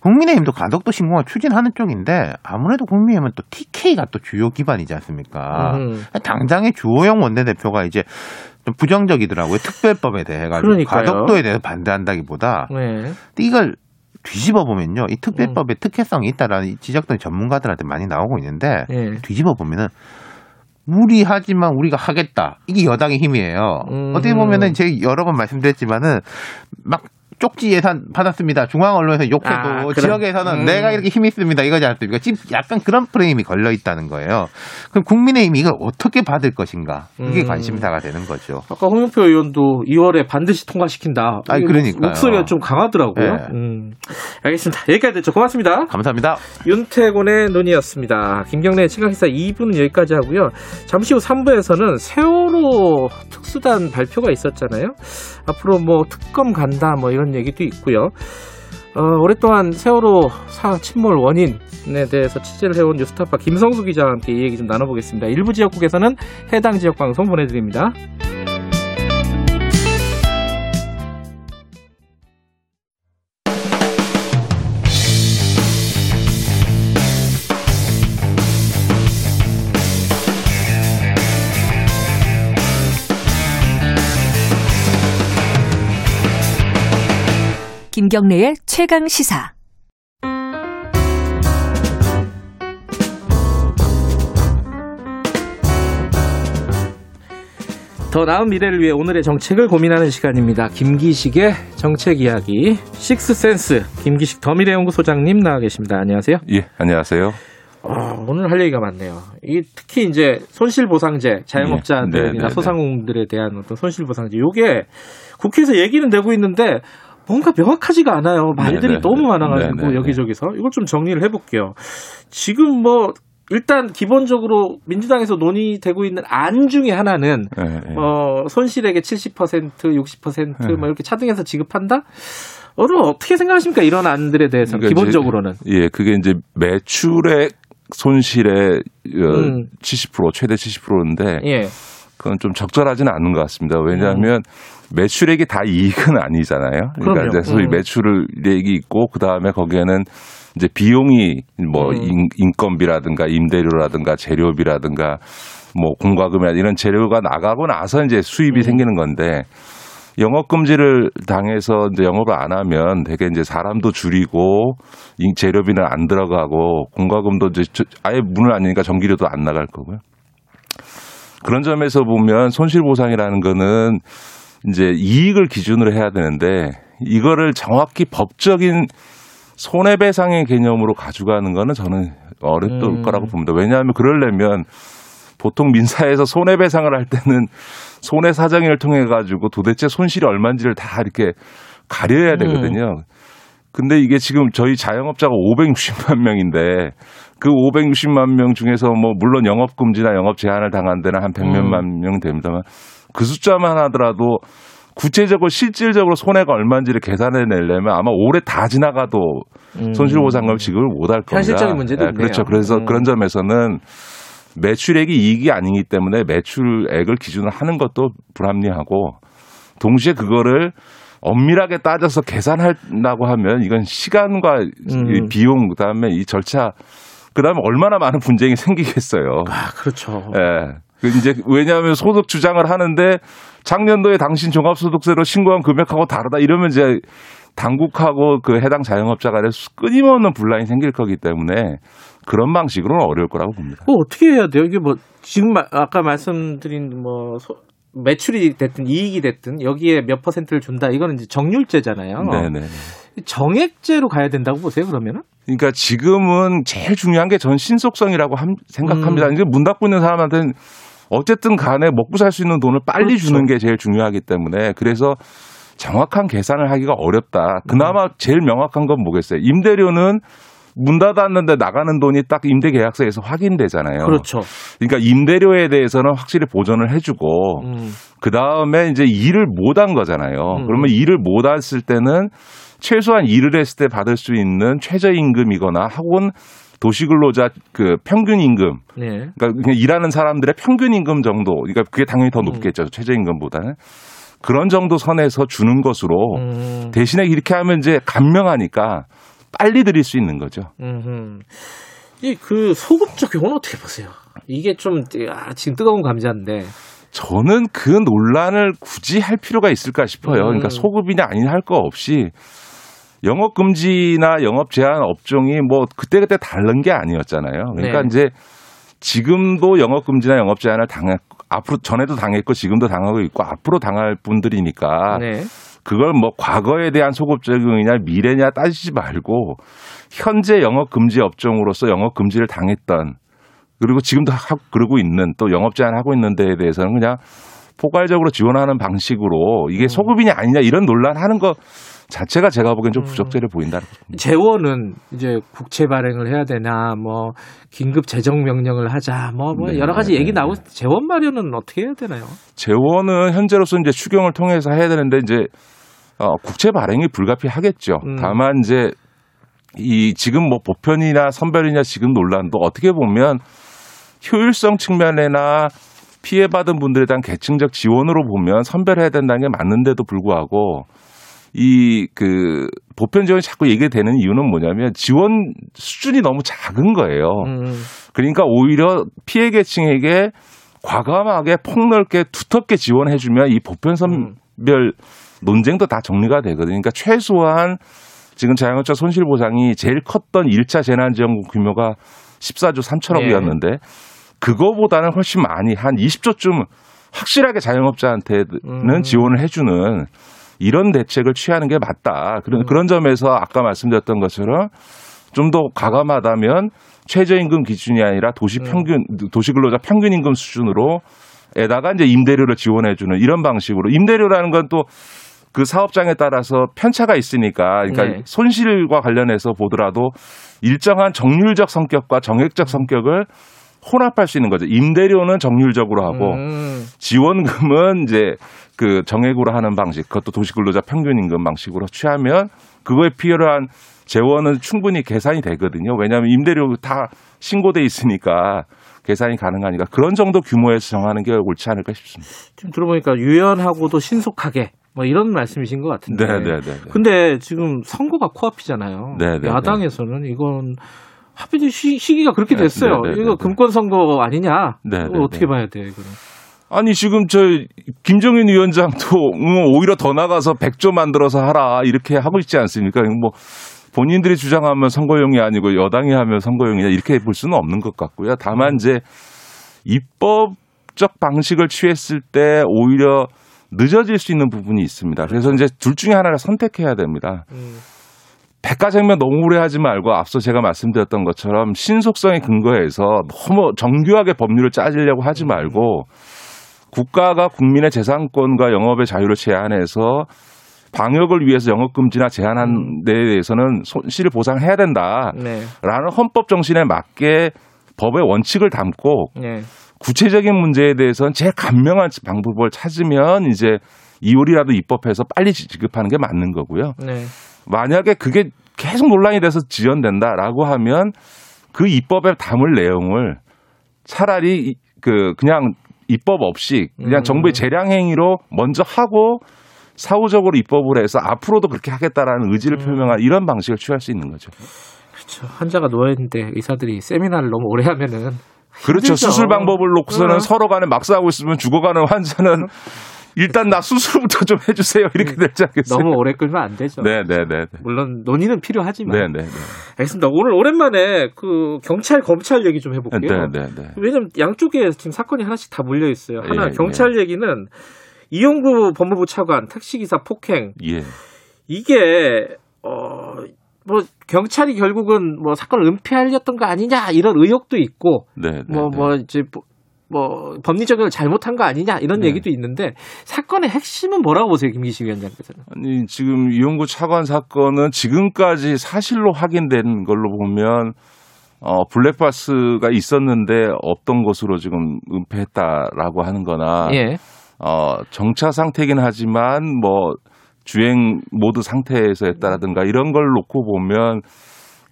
국민의힘도 가덕도 신공항 추진하는 쪽인데, 아무래도 국민의힘은 또 TK가 또 주요 기반이지 않습니까? 음. 당장의 주호영 원내대표가 이제 좀 부정적이더라고요. 특별법에 대해 가지고 가덕도에 대해서 반대한다기보다 네. 이걸 뒤집어 보면요, 이 특별법에 음. 특혜성이 있다라는 지적들이 전문가들한테 많이 나오고 있는데 네. 뒤집어 보면은 무리하지만 우리가 하겠다. 이게 여당의 힘이에요. 음. 어떻게 보면은 제가 여러 번 말씀드렸지만은 막 쪽지 예산 받았습니다. 중앙 언론에서 욕해도 아, 지역에서는 음. 내가 이렇게 힘이 있습니다. 이거지 않습니까? 지금 약간 그런 프레임이 걸려 있다는 거예요. 그럼 국민의힘이 이걸 어떻게 받을 것인가? 이게 음. 관심사가 되는 거죠. 아까 홍영표 의원도 2월에 반드시 통과시킨다. 아, 그러니까 목소리가 좀 강하더라고요. 네. 음. 알겠습니다. 여기까지 됐죠. 고맙습니다. 감사합니다. 윤태곤의 논의였습니다. 김경래 최강기사 2부는 여기까지 하고요. 잠시 후 3부에서는 세월호 특수단 발표가 있었잖아요. 앞으로 뭐 특검 간다 뭐 이런 얘기도 있고요. 어, 오랫동안 세월호 사 침몰 원인에 대해서 취재를 해온 뉴스타파 김성수 기자와 함께 이 얘기 좀 나눠보겠습니다. 일부 지역국에서는 해당 지역 방송 보내드립니다. 김경래의 최강 시사. 더 나은 미래를 위해 오늘의 정책을 고민하는 시간입니다. 김기식의 정책 이야기, 식스센스 김기식 더미래연구소장님 나와 계십니다. 안녕하세요. 예, 안녕하세요. 어, 오늘 할 얘기가 많네요. 이 특히 이제 손실보상제 자영업자들이나 네, 네, 네, 소상공들에 대한 어떤 손실보상제 요게 국회에서 얘기는 되고 있는데 뭔가 명확하지가 않아요. 말들이 네네. 너무 많아가지고 네네. 여기저기서 이걸 좀 정리를 해볼게요. 지금 뭐 일단 기본적으로 민주당에서 논의되고 있는 안 중에 하나는 네. 어, 손실액의 70% 60%뭐 네. 이렇게 차등해서 지급한다. 오늘 어떻게 생각하십니까 이런 안들에 대해서 그러니까 기본적으로는 예 그게 이제 매출액 손실의 어, 음. 70% 최대 70%인데 예. 그건 좀 적절하지는 않은 것 같습니다. 왜냐하면 음. 매출액이 다 이익은 아니잖아요. 그러니까 그럼요. 이제 소위 음. 매출액이 있고 그 다음에 거기에는 이제 비용이 뭐 음. 인건비라든가 임대료라든가 재료비라든가 뭐 공과금이나 이런 재료가 나가고 나서 이제 수입이 음. 생기는 건데 영업 금지를 당해서 이제 영업을 안 하면 되게 이제 사람도 줄이고 재료비는 안 들어가고 공과금도 이제 아예 문을 안 여니까 전기료도 안 나갈 거고요. 그런 점에서 보면 손실 보상이라는 거는 이제 이익을 기준으로 해야 되는데 이거를 정확히 법적인 손해배상의 개념으로 가져가는 거는 저는 어렵을 음. 거라고 봅니다. 왜냐하면 그러려면 보통 민사에서 손해배상을 할 때는 손해 사정인을 통해 가지고 도대체 손실이 얼마인지를 다 이렇게 가려야 음. 되거든요. 음. 근데 이게 지금 저희 자영업자가 560만 명인데 그 560만 명 중에서 뭐 물론 영업 금지나 영업 제한을 당한 데는 한 100몇만 음. 명 됩니다만 그 숫자만 하더라도 구체적으로 실질적으로 손해가 얼마인지를 계산해 내려면 아마 올해 다 지나가도 음. 손실보상금 지급을 못 할 겁니다. 현실적인 문제도 네, 그렇죠. 그래서 음. 그런 점에서는 매출액이 이익이 아니기 때문에 매출액을 기준으로 하는 것도 불합리하고 동시에 그거를 엄밀하게 따져서 계산한다고 하면 이건 시간과 음. 비용 그다음에 이 절차 그다음에 얼마나 많은 분쟁이 생기겠어요. 아 그렇죠. 예. 네. 그 이제 왜냐하면 소득 주장을 하는데 작년도에 당신 종합소득세로 신고한 금액하고 다르다 이러면 이제 당국하고 그 해당 자영업자 간에 끊임없는 분란이 생길 거기 때문에 그런 방식으로는 어려울 거라고 봅니다. 뭐 어떻게 해야 돼요? 이게 뭐 지금 아까 말씀드린 뭐 매출이 됐든 이익이 됐든 여기에 몇 퍼센트를 준다 이거는 이제 정률제잖아요. 네네. 정액제로 가야 된다고 보세요 그러면은? 그러니까 지금은 제일 중요한 게 전 신속성이라고 함, 생각합니다. 음. 이제 문 닫고 있는 사람한테는 어쨌든 간에 먹고 살 수 있는 돈을 빨리 그렇죠. 주는 게 제일 중요하기 때문에 그래서 정확한 계산을 하기가 어렵다. 그나마 제일 명확한 건 뭐겠어요? 임대료는 문 닫았는데 나가는 돈이 딱 임대 계약서에서 확인되잖아요. 그렇죠. 그러니까 임대료에 대해서는 확실히 보전을 해주고 음. 그 다음에 이제 일을 못 한 거잖아요. 음. 그러면 일을 못 했을 때는 최소한 일을 했을 때 받을 수 있는 최저임금이거나 혹은 도시근로자 그 평균 임금, 네. 그러니까 그냥 일하는 사람들의 평균 임금 정도, 그러니까 그게 당연히 더 음. 높겠죠 음. 최저임금보다는 그런 정도 선에서 주는 것으로 음. 대신에 이렇게 하면 이제 감명하니까 빨리 드릴 수 있는 거죠. 이그 소급 적용은 어떻게 보세요? 이게 좀 아, 지금 뜨거운 감자인데. 저는 그 논란을 굳이 할 필요가 있을까 싶어요. 그러니까 음. 그러니까 소급이냐 아니냐 할 거 없이 영업 금지나 영업 제한 업종이 뭐 그때그때 다른 게 아니었잖아요. 그러니까 네. 이제 지금도 영업 금지나 영업 제한을 당했 앞으로 전에도 당했고 지금도 당하고 있고 앞으로 당할 분들이니까 네. 그걸 뭐 과거에 대한 소급 적용이냐 미래냐 따지지 말고 현재 영업 금지 업종으로서 영업 금지를 당했던 그리고 지금도 하고 그러고 있는 또 영업 제한하고 있는 데에 대해서는 그냥 포괄적으로 지원하는 방식으로 이게 음. 소급이냐 아니냐 이런 논란하는 거 자체가 제가 보기엔 좀 음. 부적절해 보인다. 재원은 이제 국채 발행을 해야 되나, 뭐 긴급 재정 명령을 하자, 뭐, 뭐 네, 여러 가지 네, 얘기 네. 나오고 재원 마련은 어떻게 해야 되나요? 재원은 현재로서 이제 추경을 통해서 해야 되는데 이제 어, 국채 발행이 불가피하겠죠. 음. 다만 이제 이 지금 뭐 보편이나 선별이냐 지금 논란도 어떻게 보면 효율성 측면이나 피해받은 분들에 대한 계층적 지원으로 보면 선별해야 된다는 게 맞는데도 불구하고 이 그 보편 지원이 자꾸 얘기되는 이유는 뭐냐면 지원 수준이 너무 작은 거예요. 음. 그러니까 오히려 피해 계층에게 과감하게 폭넓게 두텁게 지원해주면 이 보편 선별 논쟁도 다 정리가 되거든요. 그러니까 최소한 지금 자영업자 손실 보상이 제일 컸던 1차 재난지원금 규모가 14조 3천억이었는데 네. 그거보다는 훨씬 많이 한 20조쯤 확실하게 자영업자한테는 음. 지원을 해주는 이런 대책을 취하는 게 맞다. 그런 음. 그런 점에서 아까 말씀드렸던 것처럼 좀 더 과감하다면 최저임금 기준이 아니라 도시 음. 평균 도시 근로자 평균 임금 수준으로 에다가 이제 임대료를 지원해주는 이런 방식으로 임대료라는 건 또 그 사업장에 따라서 편차가 있으니까 그러니까 네. 손실과 관련해서 보더라도 일정한 정률적 성격과 정액적 성격을 혼합할 수 있는 거죠. 임대료는 정률적으로 하고 음. 지원금은 이제 그 정액으로 하는 방식, 그것도 도시근로자 평균 임금 방식으로 취하면 그거에 필요한 재원은 충분히 계산이 되거든요. 왜냐하면 임대료 다 신고돼 있으니까 계산이 가능하니까 그런 정도 규모에서 정하는 게 옳지 않을까 싶습니다. 지금 들어보니까 유연하고도 신속하게 뭐 이런 말씀이신 것 같은데. 네, 네, 네. 네. 근데 지금 선거가 코앞이잖아요. 네, 네, 야당에서는 이건 하필 시, 기가 그렇게 네, 됐어요. 네, 네, 이거 금권 선거 아니냐? 네, 어떻게 봐야 돼요, 이거는? 아니 지금 저 김정인 위원장도 오히려 더 나가서 100조 만들어서 하라 이렇게 하고 있지 않습니까? 뭐 본인들이 주장하면 선거용이 아니고 여당이 하면 선거용이냐 이렇게 볼 수는 없는 것 같고요. 다만 이제 입법적 방식을 취했을 때 오히려 늦어질 수 있는 부분이 있습니다. 그래서 이제 둘 중에 하나를 선택해야 됩니다. 음. 백과생면 너무 오래 하지 말고 앞서 제가 말씀드렸던 것처럼 신속성에 근거해서 너무 정교하게 법률을 짜지려고 하지 말고 국가가 국민의 재산권과 영업의 자유를 제한해서 방역을 위해서 영업 금지나 제한한 데 대해서는 손실을 보상해야 된다라는 네. 헌법 정신에 맞게 법의 원칙을 담고 네. 구체적인 문제에 대해서는 제일 간명한 방법을 찾으면 이제 이율이라도 입법해서 빨리 지급하는 게 맞는 거고요. 네. 만약에 그게 계속 논란이 돼서 지연된다라고 하면 그 입법에 담을 내용을 차라리 그 그냥 입법 없이 그냥 음. 정부의 재량 행위로 먼저 하고 사후적으로 입법을 해서 앞으로도 그렇게 하겠다라는 의지를 음. 표명한 이런 방식을 취할 수 있는 거죠. 그렇죠. 환자가 누워 있는데 의사들이 세미나를 너무 오래 하면은 그렇죠. 수술 방법을 놓고서는 어. 서로 간에 막 싸우고 있으면 죽어가는 환자는 일단 나 수술부터 좀 해주세요. 이렇게 네. 되지 않겠어요? 너무 오래 끌면 안 되죠. 네네네. 네, 네, 물론 논의는 필요하지만. 네네네. 알겠습니다. 오늘 오랜만에 그 경찰 검찰 얘기 좀 해볼게요. 네네네. 왜냐면 양쪽에 지금 사건이 하나씩 다 몰려 있어요. 하나 예, 경찰 예. 얘기는 이용구 법무부 차관 택시기사 폭행. 예. 이게 어. 뭐 경찰이 결국은 뭐 사건을 은폐하려던 거 아니냐 이런 의혹도 있고 뭐뭐 뭐, 뭐 이제 뭐 법리적으로 잘못한 거 아니냐 이런 네. 얘기도 있는데 사건의 핵심은 뭐라고 보세요 김기식 위원장께서는? 아니 지금 이용구 차관 사건은 지금까지 사실로 확인된 걸로 보면 어 블랙박스가 있었는데 없던 것으로 지금 은폐했다라고 하는 거나 예. 어 정차 상태긴 하지만 뭐 주행 모드 상태에서 했다라든가 이런 걸 놓고 보면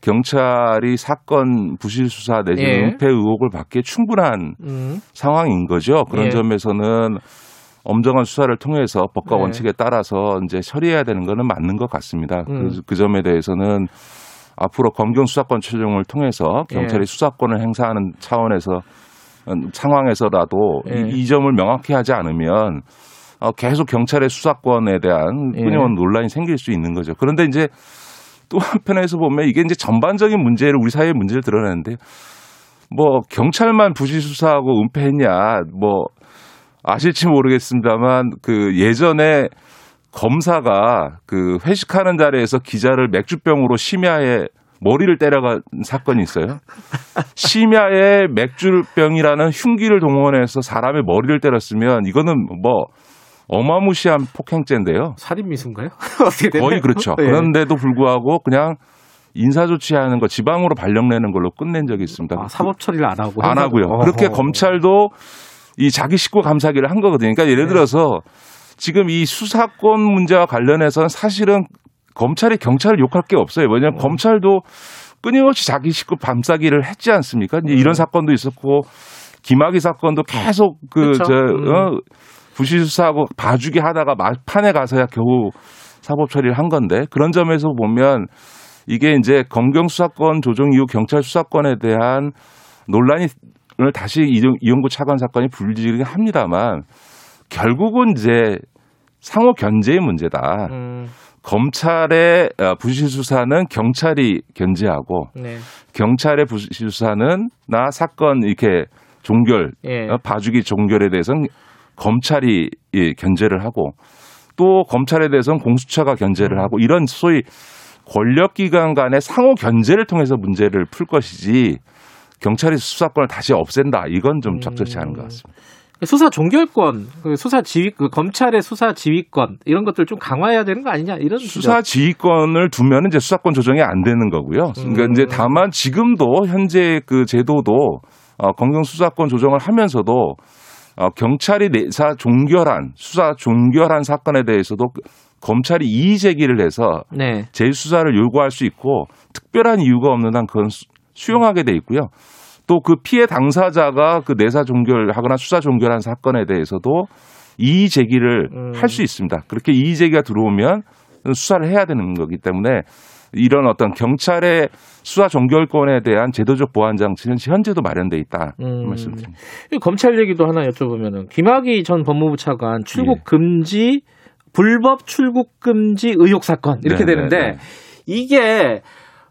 경찰이 사건 부실 수사 내지 예. 은폐 의혹을 받기에 충분한 음. 상황인 거죠. 그런 예. 점에서는 엄정한 수사를 통해서 법과 네. 원칙에 따라서 이제 처리해야 되는 거는 맞는 것 같습니다. 음. 그, 그 점에 대해서는 앞으로 검경 수사권 최종을 통해서 경찰이 예. 수사권을 행사하는 차원에서 상황에서라도 예. 이, 이, 점을 명확히 하지 않으면 어, 계속 경찰의 수사권에 대한 예. 끊임없는 예. 논란이 생길 수 있는 거죠. 그런데 이제 또 한편에서 보면 이게 이제 전반적인 문제를 우리 사회의 문제를 드러내는데 뭐 경찰만 부실 수사하고 은폐했냐 뭐 아실지 모르겠습니다만 그 예전에 검사가 그 회식하는 자리에서 기자를 맥주병으로 심야에 머리를 때려간 사건이 있어요. 심야에 맥주병이라는 흉기를 동원해서 사람의 머리를 때렸으면 이거는 뭐 어마무시한 폭행죄인데요. 살인 미수인가요? 어떻게 되나요? 거의 그렇죠. 네. 그런데도 불구하고 그냥 인사 조치하는 거 지방으로 발령 내는 걸로 끝낸 적이 있습니다. 아, 사법 처리를 안 하고 안 하고요. 어허. 그렇게 검찰도 이 자기 식구 감사기를 한 거거든요. 그러니까 예를 네. 들어서 지금 이 수사권 문제와 관련해서는 사실은 검찰이 경찰을 욕할 게 없어요. 왜냐하면 음. 검찰도 끊임없이 자기 식구 감싸기를 했지 않습니까? 이제 이런 음. 사건도 있었고 김학의 사건도 계속 그저 음. 어, 부실 수사하고 봐주기 하다가 막판에 가서야 겨우 사법 처리를 한 건데 그런 점에서 보면 이게 이제 검경 수사권 조정 이후 경찰 수사권에 대한 논란이 오늘 다시 이용구 차관 사건이 불지르긴 합니다만 결국은 이제 상호 견제의 문제다. 음. 검찰의 어, 부실 수사는 경찰이 견제하고 네. 경찰의 부실 수사는 나 사건 이렇게 종결 예. 어, 봐주기 종결에 대해서는 검찰이 예, 견제를 하고 또 검찰에 대해서는 공수처가 견제를 음. 하고 이런 소위 권력기관 간의 상호 견제를 통해서 문제를 풀 것이지 경찰이 수사권을 다시 없앤다. 이건 좀 적절치 않은 것 같습니다. 수사 종결권, 그 수사 지휘, 그 검찰의 수사 지휘권 이런 것들 좀 강화해야 되는 거 아니냐 이런 수사 지휘권을 두면 이제 수사권 조정이 안 되는 거고요. 그러니까 음. 이제 다만 지금도 현재 그 제도도 어, 검경 수사권 조정을 하면서도 어, 경찰이 내사 종결한 수사 종결한 사건에 대해서도 검찰이 이의 제기를 해서 네. 재수사를 요구할 수 있고 특별한 이유가 없는 한 그건 수용하게 돼 있고요. 또 그 피해 당사자가 그 내사 종결하거나 수사 종결한 사건에 대해서도 이의 제기를 음. 할수 있습니다. 그렇게 이의 제기가 들어오면 수사를 해야 되는 거기 때문에 이런 어떤 경찰의 수사 종결권에 대한 제도적 보완 장치는 현재도 마련돼 있다 음. 말씀드립니다. 검찰 얘기도 하나 여쭤보면은 김학의 전 법무부 차관 출국 예. 금지 불법 출국 금지 의혹 사건 이렇게 네네네. 되는데 네, 네. 이게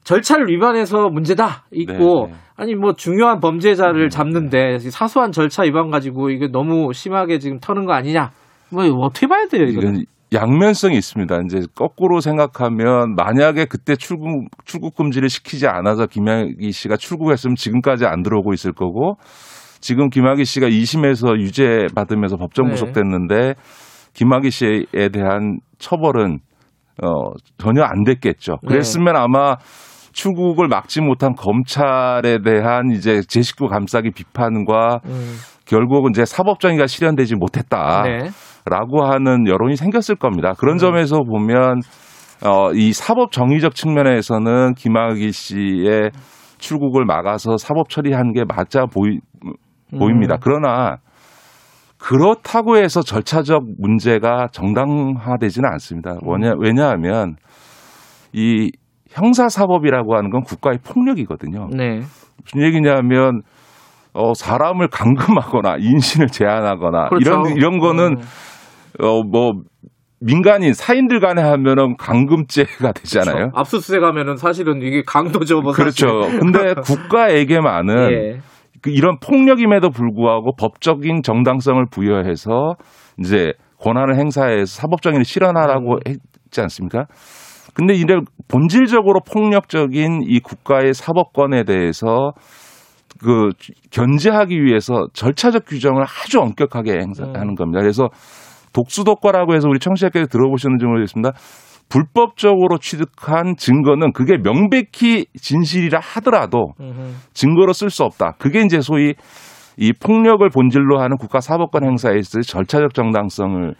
절차를 위반해서 문제다 있고 네네. 아니 뭐 중요한 범죄자를 음. 잡는데 사소한 절차 위반 가지고 이게 너무 심하게 지금 터는 거 아니냐? 뭐 어떻게 봐야 돼요 이건? 양면성이 있습니다. 이제 거꾸로 생각하면 만약에 그때 출국 출국 금지를 시키지 않아서 김학의 씨가 출국했으면 지금까지 안 들어오고 있을 거고 지금 김학의 씨가 2심에서 유죄 받으면서 법정 네. 구속됐는데 네. 김학의 씨에 대한 처벌은 어 전혀 안 됐겠죠. 네. 그랬으면 네. 아마 출국을 막지 못한 검찰에 대한 이제 제 식구 감싸기 비판과 음. 결국은 이제 사법정의가 실현되지 못했다 라고 네. 하는 여론이 생겼을 겁니다. 그런 음. 점에서 보면 어, 이 사법 정의적 측면에서는 김학의 씨의 출국을 막아서 사법 처리한 게 맞아 보이, 보입니다. 음. 그러나 그렇다고 해서 절차적 문제가 정당화되지는 않습니다. 왜냐, 왜냐하면 이 형사사법이라고 하는 건 국가의 폭력이거든요. 네. 무슨 얘기냐면 어, 사람을 감금하거나 인신을 제한하거나 그렇죠. 이런 이런 거는 음. 어, 뭐 민간인 사인들 간에 하면은 강금죄가 되잖아요. 그렇죠. 압수수색 하면은 사실은 이게 강도죠. 뭐 그렇죠. 근데 국가에게만은 예. 그 이런 폭력임에도 불구하고 법적인 정당성을 부여해서 이제 권한을 행사해서 사법적인 실현하라고 음. 했지 않습니까? 근데 이런 본질적으로 폭력적인 이 국가의 사법권에 대해서 그 견제하기 위해서 절차적 규정을 아주 엄격하게 행사하는 음. 겁니다. 그래서 독수독과라고 해서 우리 청취자께서 들어보셨는지 모르겠습니다. 불법적으로 취득한 증거는 그게 명백히 진실이라 하더라도 증거로 쓸 수 없다. 그게 이제 소위 이 폭력을 본질로 하는 국가 사법권 행사에 있을 절차적 정당성을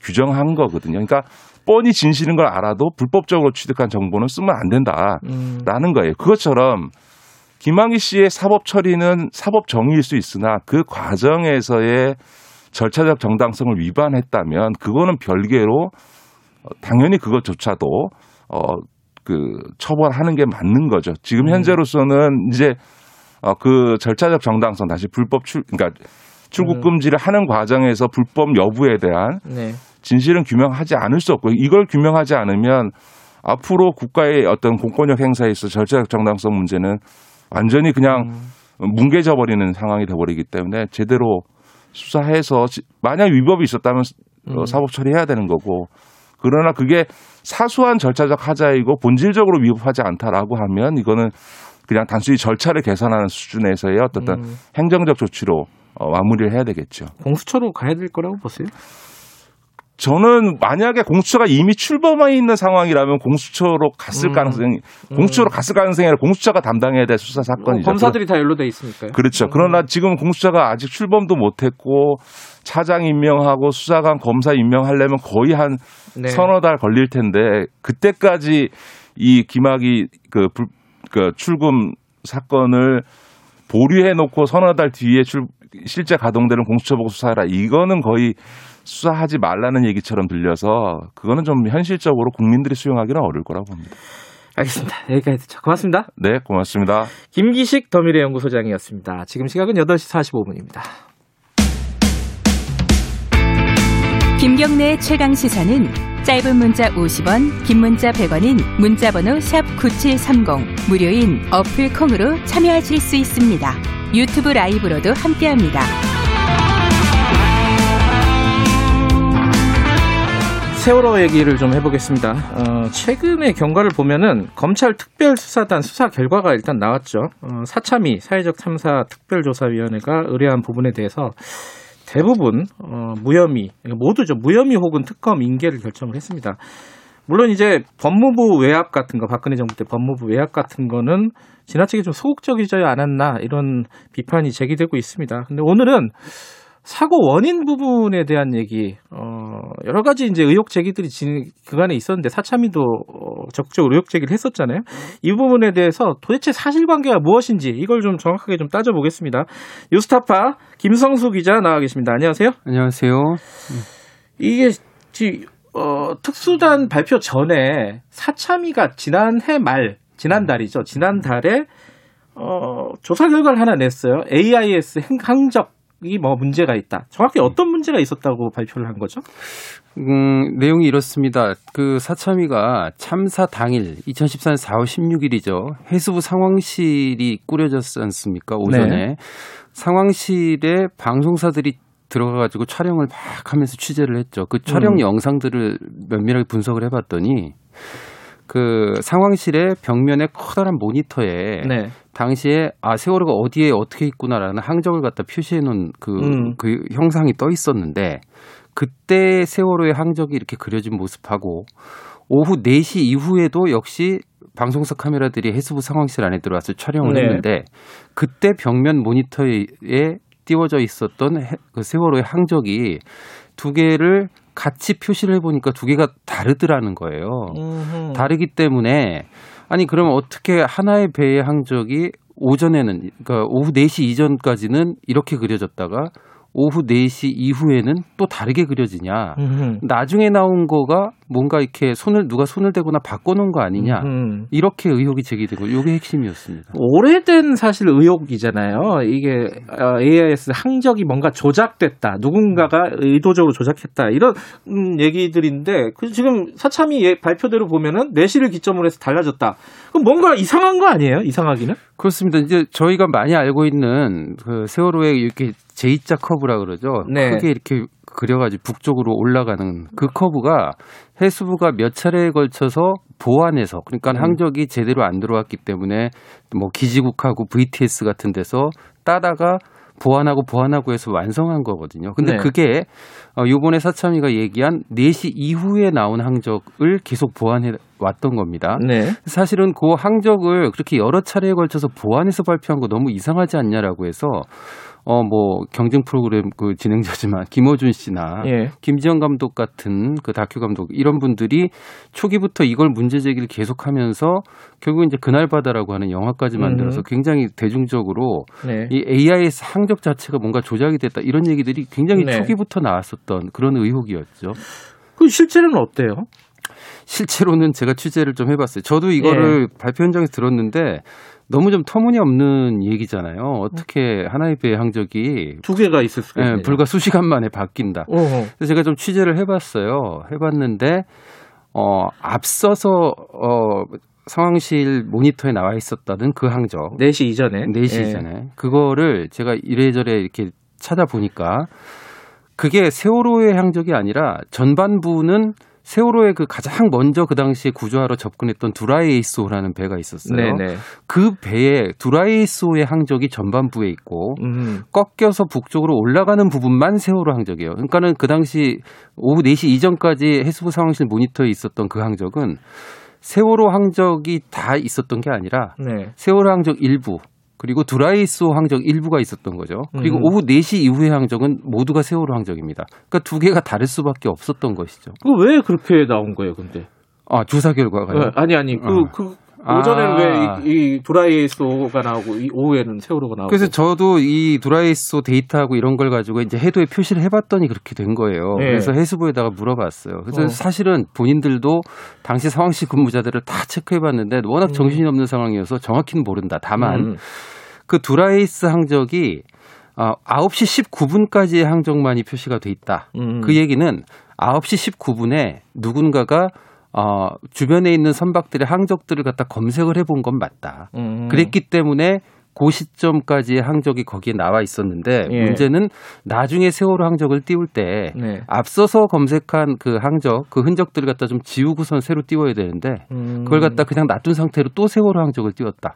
규정한 거거든요. 그러니까 뻔히 진실인 걸 알아도 불법적으로 취득한 정보는 쓰면 안 된다라는 음. 거예요. 그것처럼 김학의 씨의 사법 처리는 사법 정의일 수 있으나 그 과정에서의 절차적 정당성을 위반했다면 그거는 별개로 당연히 그것조차도 어 그 처벌하는 게 맞는 거죠. 지금 음. 현재로서는 이제 어 그 절차적 정당성 다시 불법 출 그러니까 출국 음. 금지를 하는 과정에서 불법 여부에 대한 네. 진실은 규명하지 않을 수 없고 이걸 규명하지 않으면 앞으로 국가의 어떤 공권력 행사에 있어 절차적 정당성 문제는 완전히 그냥 음. 뭉개져 버리는 상황이 돼 버리기 때문에 제대로 수사해서 만약 위법이 있었다면 음. 사법 처리해야 되는 거고 그러나 그게 사소한 절차적 하자이고 본질적으로 위법하지 않다라고 하면 이거는 그냥 단순히 절차를 개선하는 수준에서의 어떤 음. 행정적 조치로 어, 마무리를 해야 되겠죠. 공수처로 가야 될 거라고 보세요? 저는 만약에 공수처가 이미 출범해 있는 상황이라면 공수처로 갔을 음. 가능성이 공수처로 음. 갔을 가능성이 아니라 공수처가 담당해야 될 수사 사건이죠. 어, 검사들이 다 연루돼 있으니까요. 그렇죠. 음. 그러나 지금 공수처가 아직 출범도 못했고 차장 임명하고 수사관 검사 임명하려면 거의 한 네. 서너 달 걸릴 텐데 그때까지 이 김학이 그, 불, 그 출금 사건을 보류해 놓고 서너 달 뒤에 출, 실제 가동되는 공수처 보고 수사하라 이거는 거의 수사하지 말라는 얘기처럼 들려서 그거는 좀 현실적으로 국민들이 수용하기는 어려울 거라고 봅니다. 알겠습니다. 여기까지 듣죠. 고맙습니다. 네, 고맙습니다. 김기식 더미래 연구소장이었습니다. 지금 시각은 8시 45분입니다. 김경래 최강 시사는 짧은 문자 50원, 긴 문자 100원인 문자번호 샵 9730 무료인 어플 콩으로 참여하실 수 있습니다. 유튜브 라이브로도 함께합니다. 세월호 얘기를 좀 해보겠습니다. 어, 최근의 경과를 보면은 검찰 특별수사단 수사 결과가 일단 나왔죠. 어, 사참위 사회적 참사 특별조사위원회가 의뢰한 부분에 대해서 대부분 어, 무혐의 모두죠 무혐의 혹은 특검 인계를 결정을 했습니다. 물론 이제 법무부 외압 같은 거 박근혜 정부 때 법무부 외압 같은 거는 지나치게 좀 소극적이지 않았나 이런 비판이 제기되고 있습니다. 근데 오늘은 사고 원인 부분에 대한 얘기, 어, 여러 가지 이제 의혹 제기들이 진, 그간에 있었는데 사참위도 어, 적극적으로 의혹 제기를 했었잖아요. 이 부분에 대해서 도대체 사실관계가 무엇인지 이걸 좀 정확하게 좀 따져보겠습니다. 뉴스타파 김성수 기자 나와 계십니다. 안녕하세요. 안녕하세요. 이게 지, 어, 특수단 발표 전에 사참위가 지난해 말, 지난달이죠. 지난달에 어, 조사 결과를 하나 냈어요. AIS 항적 이뭐 문제가 있다. 정확히 어떤 문제가 있었다고 발표를 한 거죠? 음, 내용이 이렇습니다. 그 사참위가 참사 당일 2014년 4월 16일이죠. 해수부 상황실이 꾸려졌지 않습니까? 오전에 네. 상황실에 방송사들이 들어가 가지고 촬영을 막 하면서 취재를 했죠. 그 촬영 음. 영상들을 면밀하게 분석을 해 봤더니 그 상황실의 벽면에 커다란 모니터에 네. 당시에 아 세월호가 어디에 어떻게 있구나라는 항적을 갖다 표시해 놓은 그, 음. 그 형상이 떠 있었는데 그때 세월호의 항적이 이렇게 그려진 모습하고 오후 4시 이후에도 역시 방송사 카메라들이 해수부 상황실 안에 들어와서 촬영을 네. 했는데 그때 벽면 모니터에 띄워져 있었던 그 세월호의 항적이 두 개를 같이 표시를 해보니까 두 개가 다르더라는 거예요. 음흠. 다르기 때문에 아니 그러면 어떻게 하나의 배의 항적이 오전에는 그러니까 오후 4시 이전까지는 이렇게 그려졌다가 오후 4시 이후에는 또 다르게 그려지냐. 음흠. 나중에 나온 거가 뭔가 이렇게 손을 누가 손을 대거나 바꿔놓은 거 아니냐. 음흠. 이렇게 의혹이 제기되고 이게 핵심이었습니다. 오래된 사실 의혹이잖아요. 이게 AIS 항적이 뭔가 조작됐다. 누군가가 의도적으로 조작했다. 이런 음, 얘기들인데 그 지금 사참이 예, 발표대로 보면은 내시를 기점으로 해서 달라졌다. 그럼 뭔가 이상한 거 아니에요? 이상하기는? 그렇습니다. 이제 저희가 많이 알고 있는 그 세월호의 이렇게 J자 커브라 그러죠. 네. 크게 이렇게 그려가지고 북쪽으로 올라가는 그 커브가 해수부가 몇 차례에 걸쳐서 보완해서 그러니까 음. 항적이 제대로 안 들어왔기 때문에 뭐 기지국하고 VTS 같은 데서 따다가 보완하고 보완하고 해서 완성한 거거든요. 근데 네. 그게 어 요번에 사참위가 얘기한 4시 이후에 나온 항적을 계속 보완해 왔던 겁니다. 네. 사실은 그 항적을 그렇게 여러 차례에 걸쳐서 보완해서 발표한 거 너무 이상하지 않냐라고 해서 어, 뭐, 경쟁 프로그램 그 진행자지만, 김호준 씨나, 예. 김지영 감독 같은 그 다큐 감독, 이런 분들이 초기부터 이걸 문제 제기를 계속 하면서, 결국 이제 그날바다라고 하는 영화까지 만들어서 음. 굉장히 대중적으로, 네. 이 AI 항적 자체가 뭔가 조작이 됐다, 이런 얘기들이 굉장히 네. 초기부터 나왔었던 그런 의혹이었죠. 그 실제로는 어때요? 실제로는 제가 취재를 좀 해봤어요. 저도 이거를 예. 발표 현장에서 들었는데 너무 좀 터무니없는 얘기잖아요. 어떻게 하나의 배의 항적이 두 개가 있을 수가 있 네, 불과 수시간 만에 바뀐다. 어허. 그래서 제가 좀 취재를 해봤어요. 해봤는데 어 앞서서 어 상황실 모니터에 나와 있었다는 그 항적. 4시 이전에. 4시 예. 이전에. 그거를 제가 이래저래 이렇게 찾아보니까 그게 세월호의 항적이 아니라 전반부는 세월호의 그 가장 먼저 그 당시에 구조하러 접근했던 두라이에이소라는 배가 있었어요. 네네. 그 배에 두라이에이소의 항적이 전반부에 있고 음. 꺾여서 북쪽으로 올라가는 부분만 세월호 항적이에요. 그러니까는 그 당시 오후 4시 이전까지 해수부 상황실 모니터에 있었던 그 항적은 세월호 항적이 다 있었던 게 아니라 네. 세월호 항적 일부 그리고 드라이소 항적 일부가 있었던 거죠. 그리고 음. 오후 4시 이후의 항적은 모두가 세월호 항적입니다. 그러니까 두 개가 다를 수밖에 없었던 것이죠. 왜 그렇게 나온 거예요, 근데? 아, 조사 결과가요? 네, 아니, 아니. 그, 어. 그 오전에는 아. 왜이 드라이소가 나오고 이 오후에는 세월호가 나오고 그래서 저도 이 드라이소 데이터하고 이런 걸 가지고 이제 해도에 표시를 해봤더니 그렇게 된 거예요. 네. 그래서 해수부에다가 물어봤어요. 그래서 어. 사실은 본인들도 당시 상황시 근무자들을 다 체크해봤는데 워낙 음. 정신이 없는 상황이어서 정확히는 모른다. 다만 음. 그 드라이스 항적이 어, 9시 19분까지의 항적만이 표시가 돼 있다. 음. 그 얘기는 9시 19분에 누군가가 어, 주변에 있는 선박들의 항적들을 갖다 검색을 해본 건 맞다. 음. 그랬기 때문에 그 시점까지의 항적이 거기에 나와 있었는데 예. 문제는 나중에 세월호 항적을 띄울 때 네. 앞서서 검색한 그 항적, 그 흔적들을 갖다 좀 지우고선 새로 띄워야 되는데 음. 그걸 갖다 그냥 놔둔 상태로 또 세월호 항적을 띄웠다.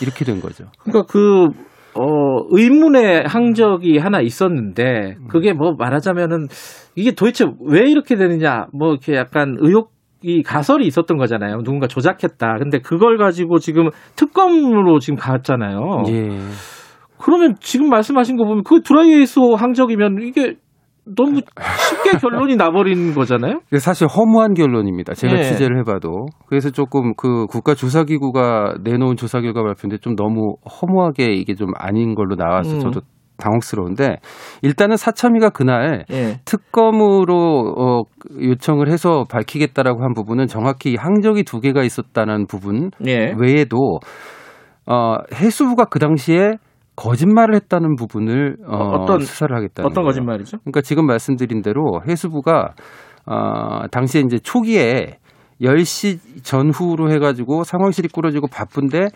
이렇게 된 거죠. 그러니까 그 어, 의문의 항적이 하나 있었는데, 그게 뭐 말하자면은, 이게 도대체 왜 이렇게 되느냐, 뭐 이렇게 약간 의혹 이 가설이 있었던 거잖아요. 누군가 조작했다. 근데 그걸 가지고 지금 특검으로 지금 갔잖아요. 예. 그러면 지금 말씀하신 거 보면 그 드라이에이소 항적이면 이게 너무 쉽게 결론이 나버린 거잖아요. 사실 허무한 결론입니다. 제가 네. 취재를 해봐도 그래서 조금 그 국가 조사기구가 내놓은 조사 결과 발표인데 좀 너무 허무하게 이게 좀 아닌 걸로 나와서 음. 저도 당혹스러운데 일단은 사참위가 그날 예. 특검으로 어, 요청을 해서 밝히겠다라고 한 부분은 정확히 항적이 두 개가 있었다는 부분 예. 외에도 어, 해수부가 그 당시에 거짓말을 했다는 부분을 어, 떤 수사를 하겠다는 어떤 거예요. 거짓말이죠? 그러니까 지금 말씀드린 대로 해수부가 어, 당시에 이제 초기에 10시 전후로 해가지고 상황실이 꾸려지고 바쁜데 해,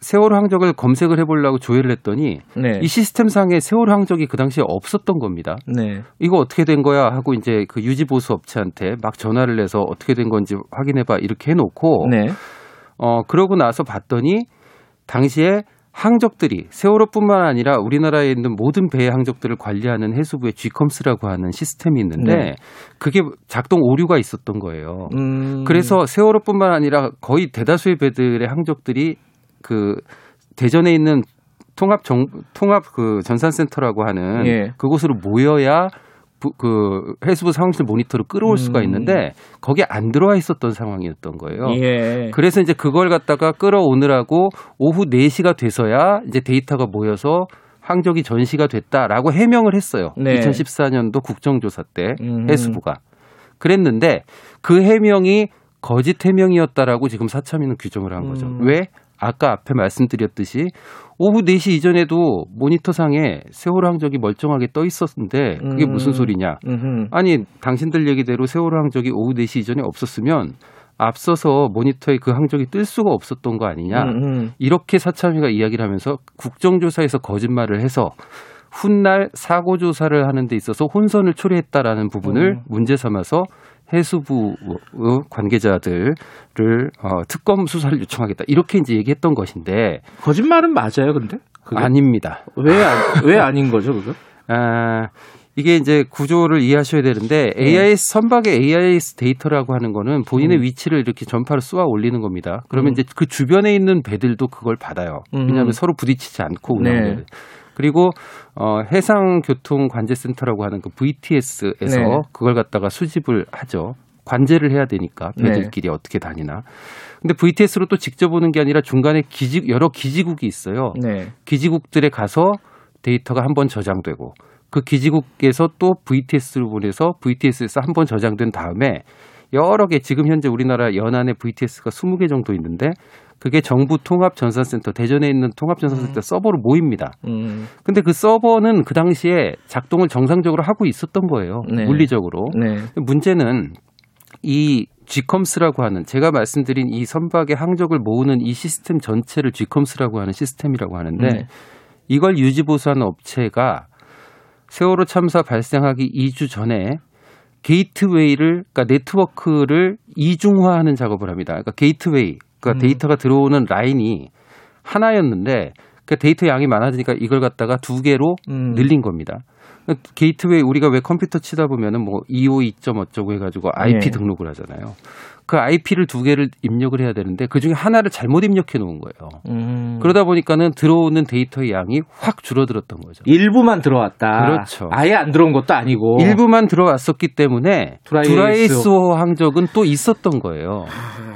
세월호 항적을 검색을 해보려고 조회를 했더니 네. 이 시스템상에 세월호 항적이 그 당시에 없었던 겁니다. 네. 이거 어떻게 된 거야 하고 이제 그 유지 보수 업체한테 막 전화를 해서 어떻게 된 건지 확인해봐 이렇게 해놓고 네. 어 그러고 나서 봤더니 당시에 항적들이 세월호뿐만 아니라 우리나라에 있는 모든 배의 항적들을 관리하는 해수부의 G컴스라고 하는 시스템이 있는데 네. 그게 작동 오류가 있었던 거예요. 음. 그래서 세월호뿐만 아니라 거의 대다수의 배들의 항적들이 그 대전에 있는 통합 정 통합 그 전산센터라고 하는 예. 그곳으로 모여야 부, 그 해수부 상황실 모니터를 끌어올 음. 수가 있는데 거기에 안 들어와 있었던 상황이었던 거예요. 예. 그래서 이제 그걸 갖다가 끌어오느라고 오후 4시가 돼서야 이제 데이터가 모여서 항적이 전시가 됐다라고 해명을 했어요. 네. 2014년도 국정조사 때 음. 해수부가 그랬는데 그 해명이 거짓 해명이었다라고 지금 사참위는 규정을 한 거죠. 음. 왜? 아까 앞에 말씀드렸듯이 오후 4시 이전에도 모니터상에 세월호 항적이 멀쩡하게 떠 있었는데 그게 음. 무슨 소리냐. 음흠. 아니, 당신들 얘기대로 세월호 항적이 오후 4시 이전에 없었으면 앞서서 모니터에 그 항적이 뜰 수가 없었던 거 아니냐. 음흠. 이렇게 사참위가 이야기를 하면서 국정조사에서 거짓말을 해서 훗날 사고 조사를 하는 데 있어서 혼선을 초래했다라는 부분을 음. 문제 삼아서 해수부 관계자들을 어, 특검 수사를 요청하겠다 이렇게 이제 얘기했던 것인데 거짓말은 맞아요, 근데 그게? 아닙니다. 왜왜 아닌 거죠, 그거? 아 이게 이제 구조를 이해하셔야 되는데 AIS 선박의 AIS 데이터라고 하는 거는 본인의 음. 위치를 이렇게 전파로 쏘아 올리는 겁니다. 그러면 음. 이제 그 주변에 있는 배들도 그걸 받아요. 음. 왜냐하면 서로 부딪히지 않고 운항되는. 네. 그리고 어, 해상교통관제센터라고 하는 그 VTS에서 네. 그걸 갖다가 수집을 하죠. 관제를 해야 되니까 배들끼리 네. 어떻게 다니나. 근데 VTS로 또 직접 오는 게 아니라 중간에 기지 여러 기지국이 있어요. 네. 기지국들에 가서 데이터가 한 번 저장되고 그 기지국에서 또 VTS를 보내서 VTS에서 한 번 저장된 다음에 여러 개 지금 현재 우리나라 연안에 VTS가 20개 정도 있는데 그게 정부 통합 전산센터 대전에 있는 통합 전산센터 음. 서버로 모입니다. 음. 근데 그 서버는 그 당시에 작동을 정상적으로 하고 있었던 거예요. 네. 물리적으로. 네. 문제는 이 GICOMS라고 하는 제가 말씀드린 이 선박의 항적을 모으는 이 시스템 전체를 GICOMS라고 하는 시스템이라고 하는데 네. 이걸 유지 보수하는 업체가 세월호 참사 발생하기 2주 전에 게이트웨이를 그러니까 네트워크를 이중화하는 작업을 합니다. 그러니까 게이트웨이 그러니까 음. 데이터가 들어오는 라인이 하나였는데 그 데이터 양이 많아지니까 이걸 갖다가 두 개로 음. 늘린 겁니다. 게이트웨이 우리가 왜 컴퓨터 치다 보면은 뭐 252점 어쩌고 해가지고 IP 네. 등록을 하잖아요. 그 IP를 두 개를 입력을 해야 되는데 그 중에 하나를 잘못 입력해 놓은 거예요. 음. 그러다 보니까는 들어오는 데이터의 양이 확 줄어들었던 거죠. 일부만 들어왔다. 그렇죠. 아예 안 들어온 것도 아니고. 일부만 들어왔었기 때문에 두라에이스호 항적은 또 있었던 거예요.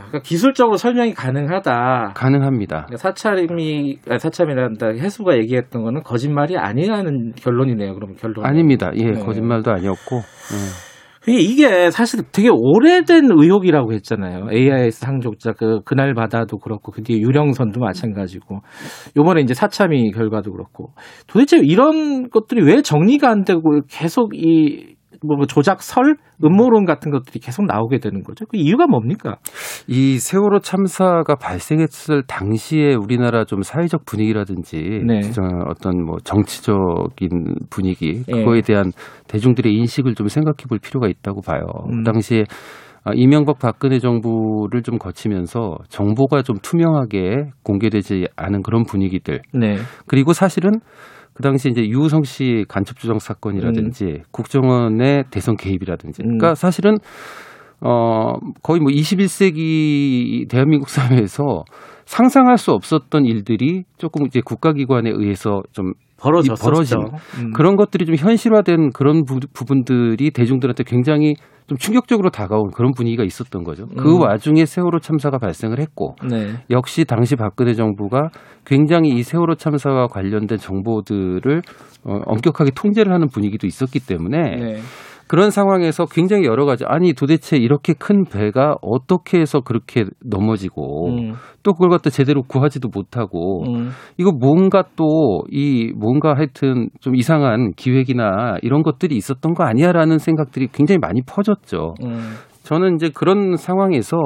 그러니까 기술적으로 설명이 가능하다. 가능합니다. 그러니까 사찰이 사참이란다 해수가 얘기했던 거는 거짓말이 아니라는 결론이네요. 그럼 결론. 아닙니다. 예, 네. 거짓말도 아니었고. 네. 이게 사실 되게 오래된 의혹이라고 했잖아요. AIS 항족자 그 그날 바다도 그렇고 그 뒤에 유령선도 마찬가지고 요번에 이제 사참이 결과도 그렇고 도대체 이런 것들이 왜 정리가 안 되고 계속 이 뭐 조작설, 음모론 같은 것들이 계속 나오게 되는 거죠. 그 이유가 뭡니까? 이 세월호 참사가 발생했을 당시에 우리나라 좀 사회적 분위기라든지 네. 어떤 뭐 정치적인 분위기 네. 그거에 대한 대중들의 인식을 좀 생각해 볼 필요가 있다고 봐요. 음. 그 당시에 이명박 박근혜 정부를 좀 거치면서 정보가 좀 투명하게 공개되지 않은 그런 분위기들. 네. 그리고 사실은 그 당시 이제 유우성 씨 간첩 조정 사건이라든지 음. 국정원의 대선 개입이라든지. 음. 그러니까 사실은 어 거의 뭐 21세기 대한민국 사회에서 상상할 수 없었던 일들이 조금 이제 국가기관에 의해서 좀 벌어진 음. 그런 것들이 좀 현실화된 그런 부, 부분들이 대중들한테 굉장히 좀 충격적으로 다가온 그런 분위기가 있었던 거죠. 그 음. 와중에 세월호 참사가 발생을 했고 네. 역시 당시 박근혜 정부가 굉장히 이 세월호 참사와 관련된 정보들을 어, 엄격하게 통제를 하는 분위기도 있었기 때문에 네. 그런 상황에서 굉장히 여러 가지 아니 도대체 이렇게 큰 배가 어떻게 해서 그렇게 넘어지고 음. 또 그걸 갖다 제대로 구하지도 못하고 음. 이거 뭔가 또 이 뭔가 하여튼 좀 이상한 기획이나 이런 것들이 있었던 거 아니야라는 생각들이 굉장히 많이 퍼졌죠. 음. 저는 이제 그런 상황에서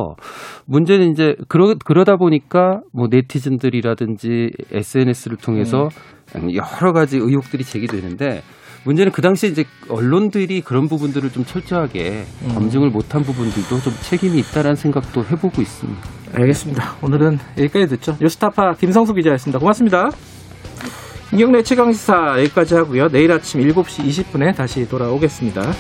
문제는 이제 그러, 그러다 보니까 뭐 네티즌들이라든지 SNS를 통해서 음. 여러 가지 의혹들이 제기되는데 문제는 그 당시에 이제 언론들이 그런 부분들을 좀 철저하게 음. 검증을 못한 부분들도 좀 책임이 있다라는 생각도 해보고 있습니다. 알겠습니다. 오늘은 여기까지 듣죠. 뉴스타파 김성수 기자였습니다. 고맙습니다. 김경래 최강시사 여기까지 하고요. 내일 아침 7시 20분에 다시 돌아오겠습니다.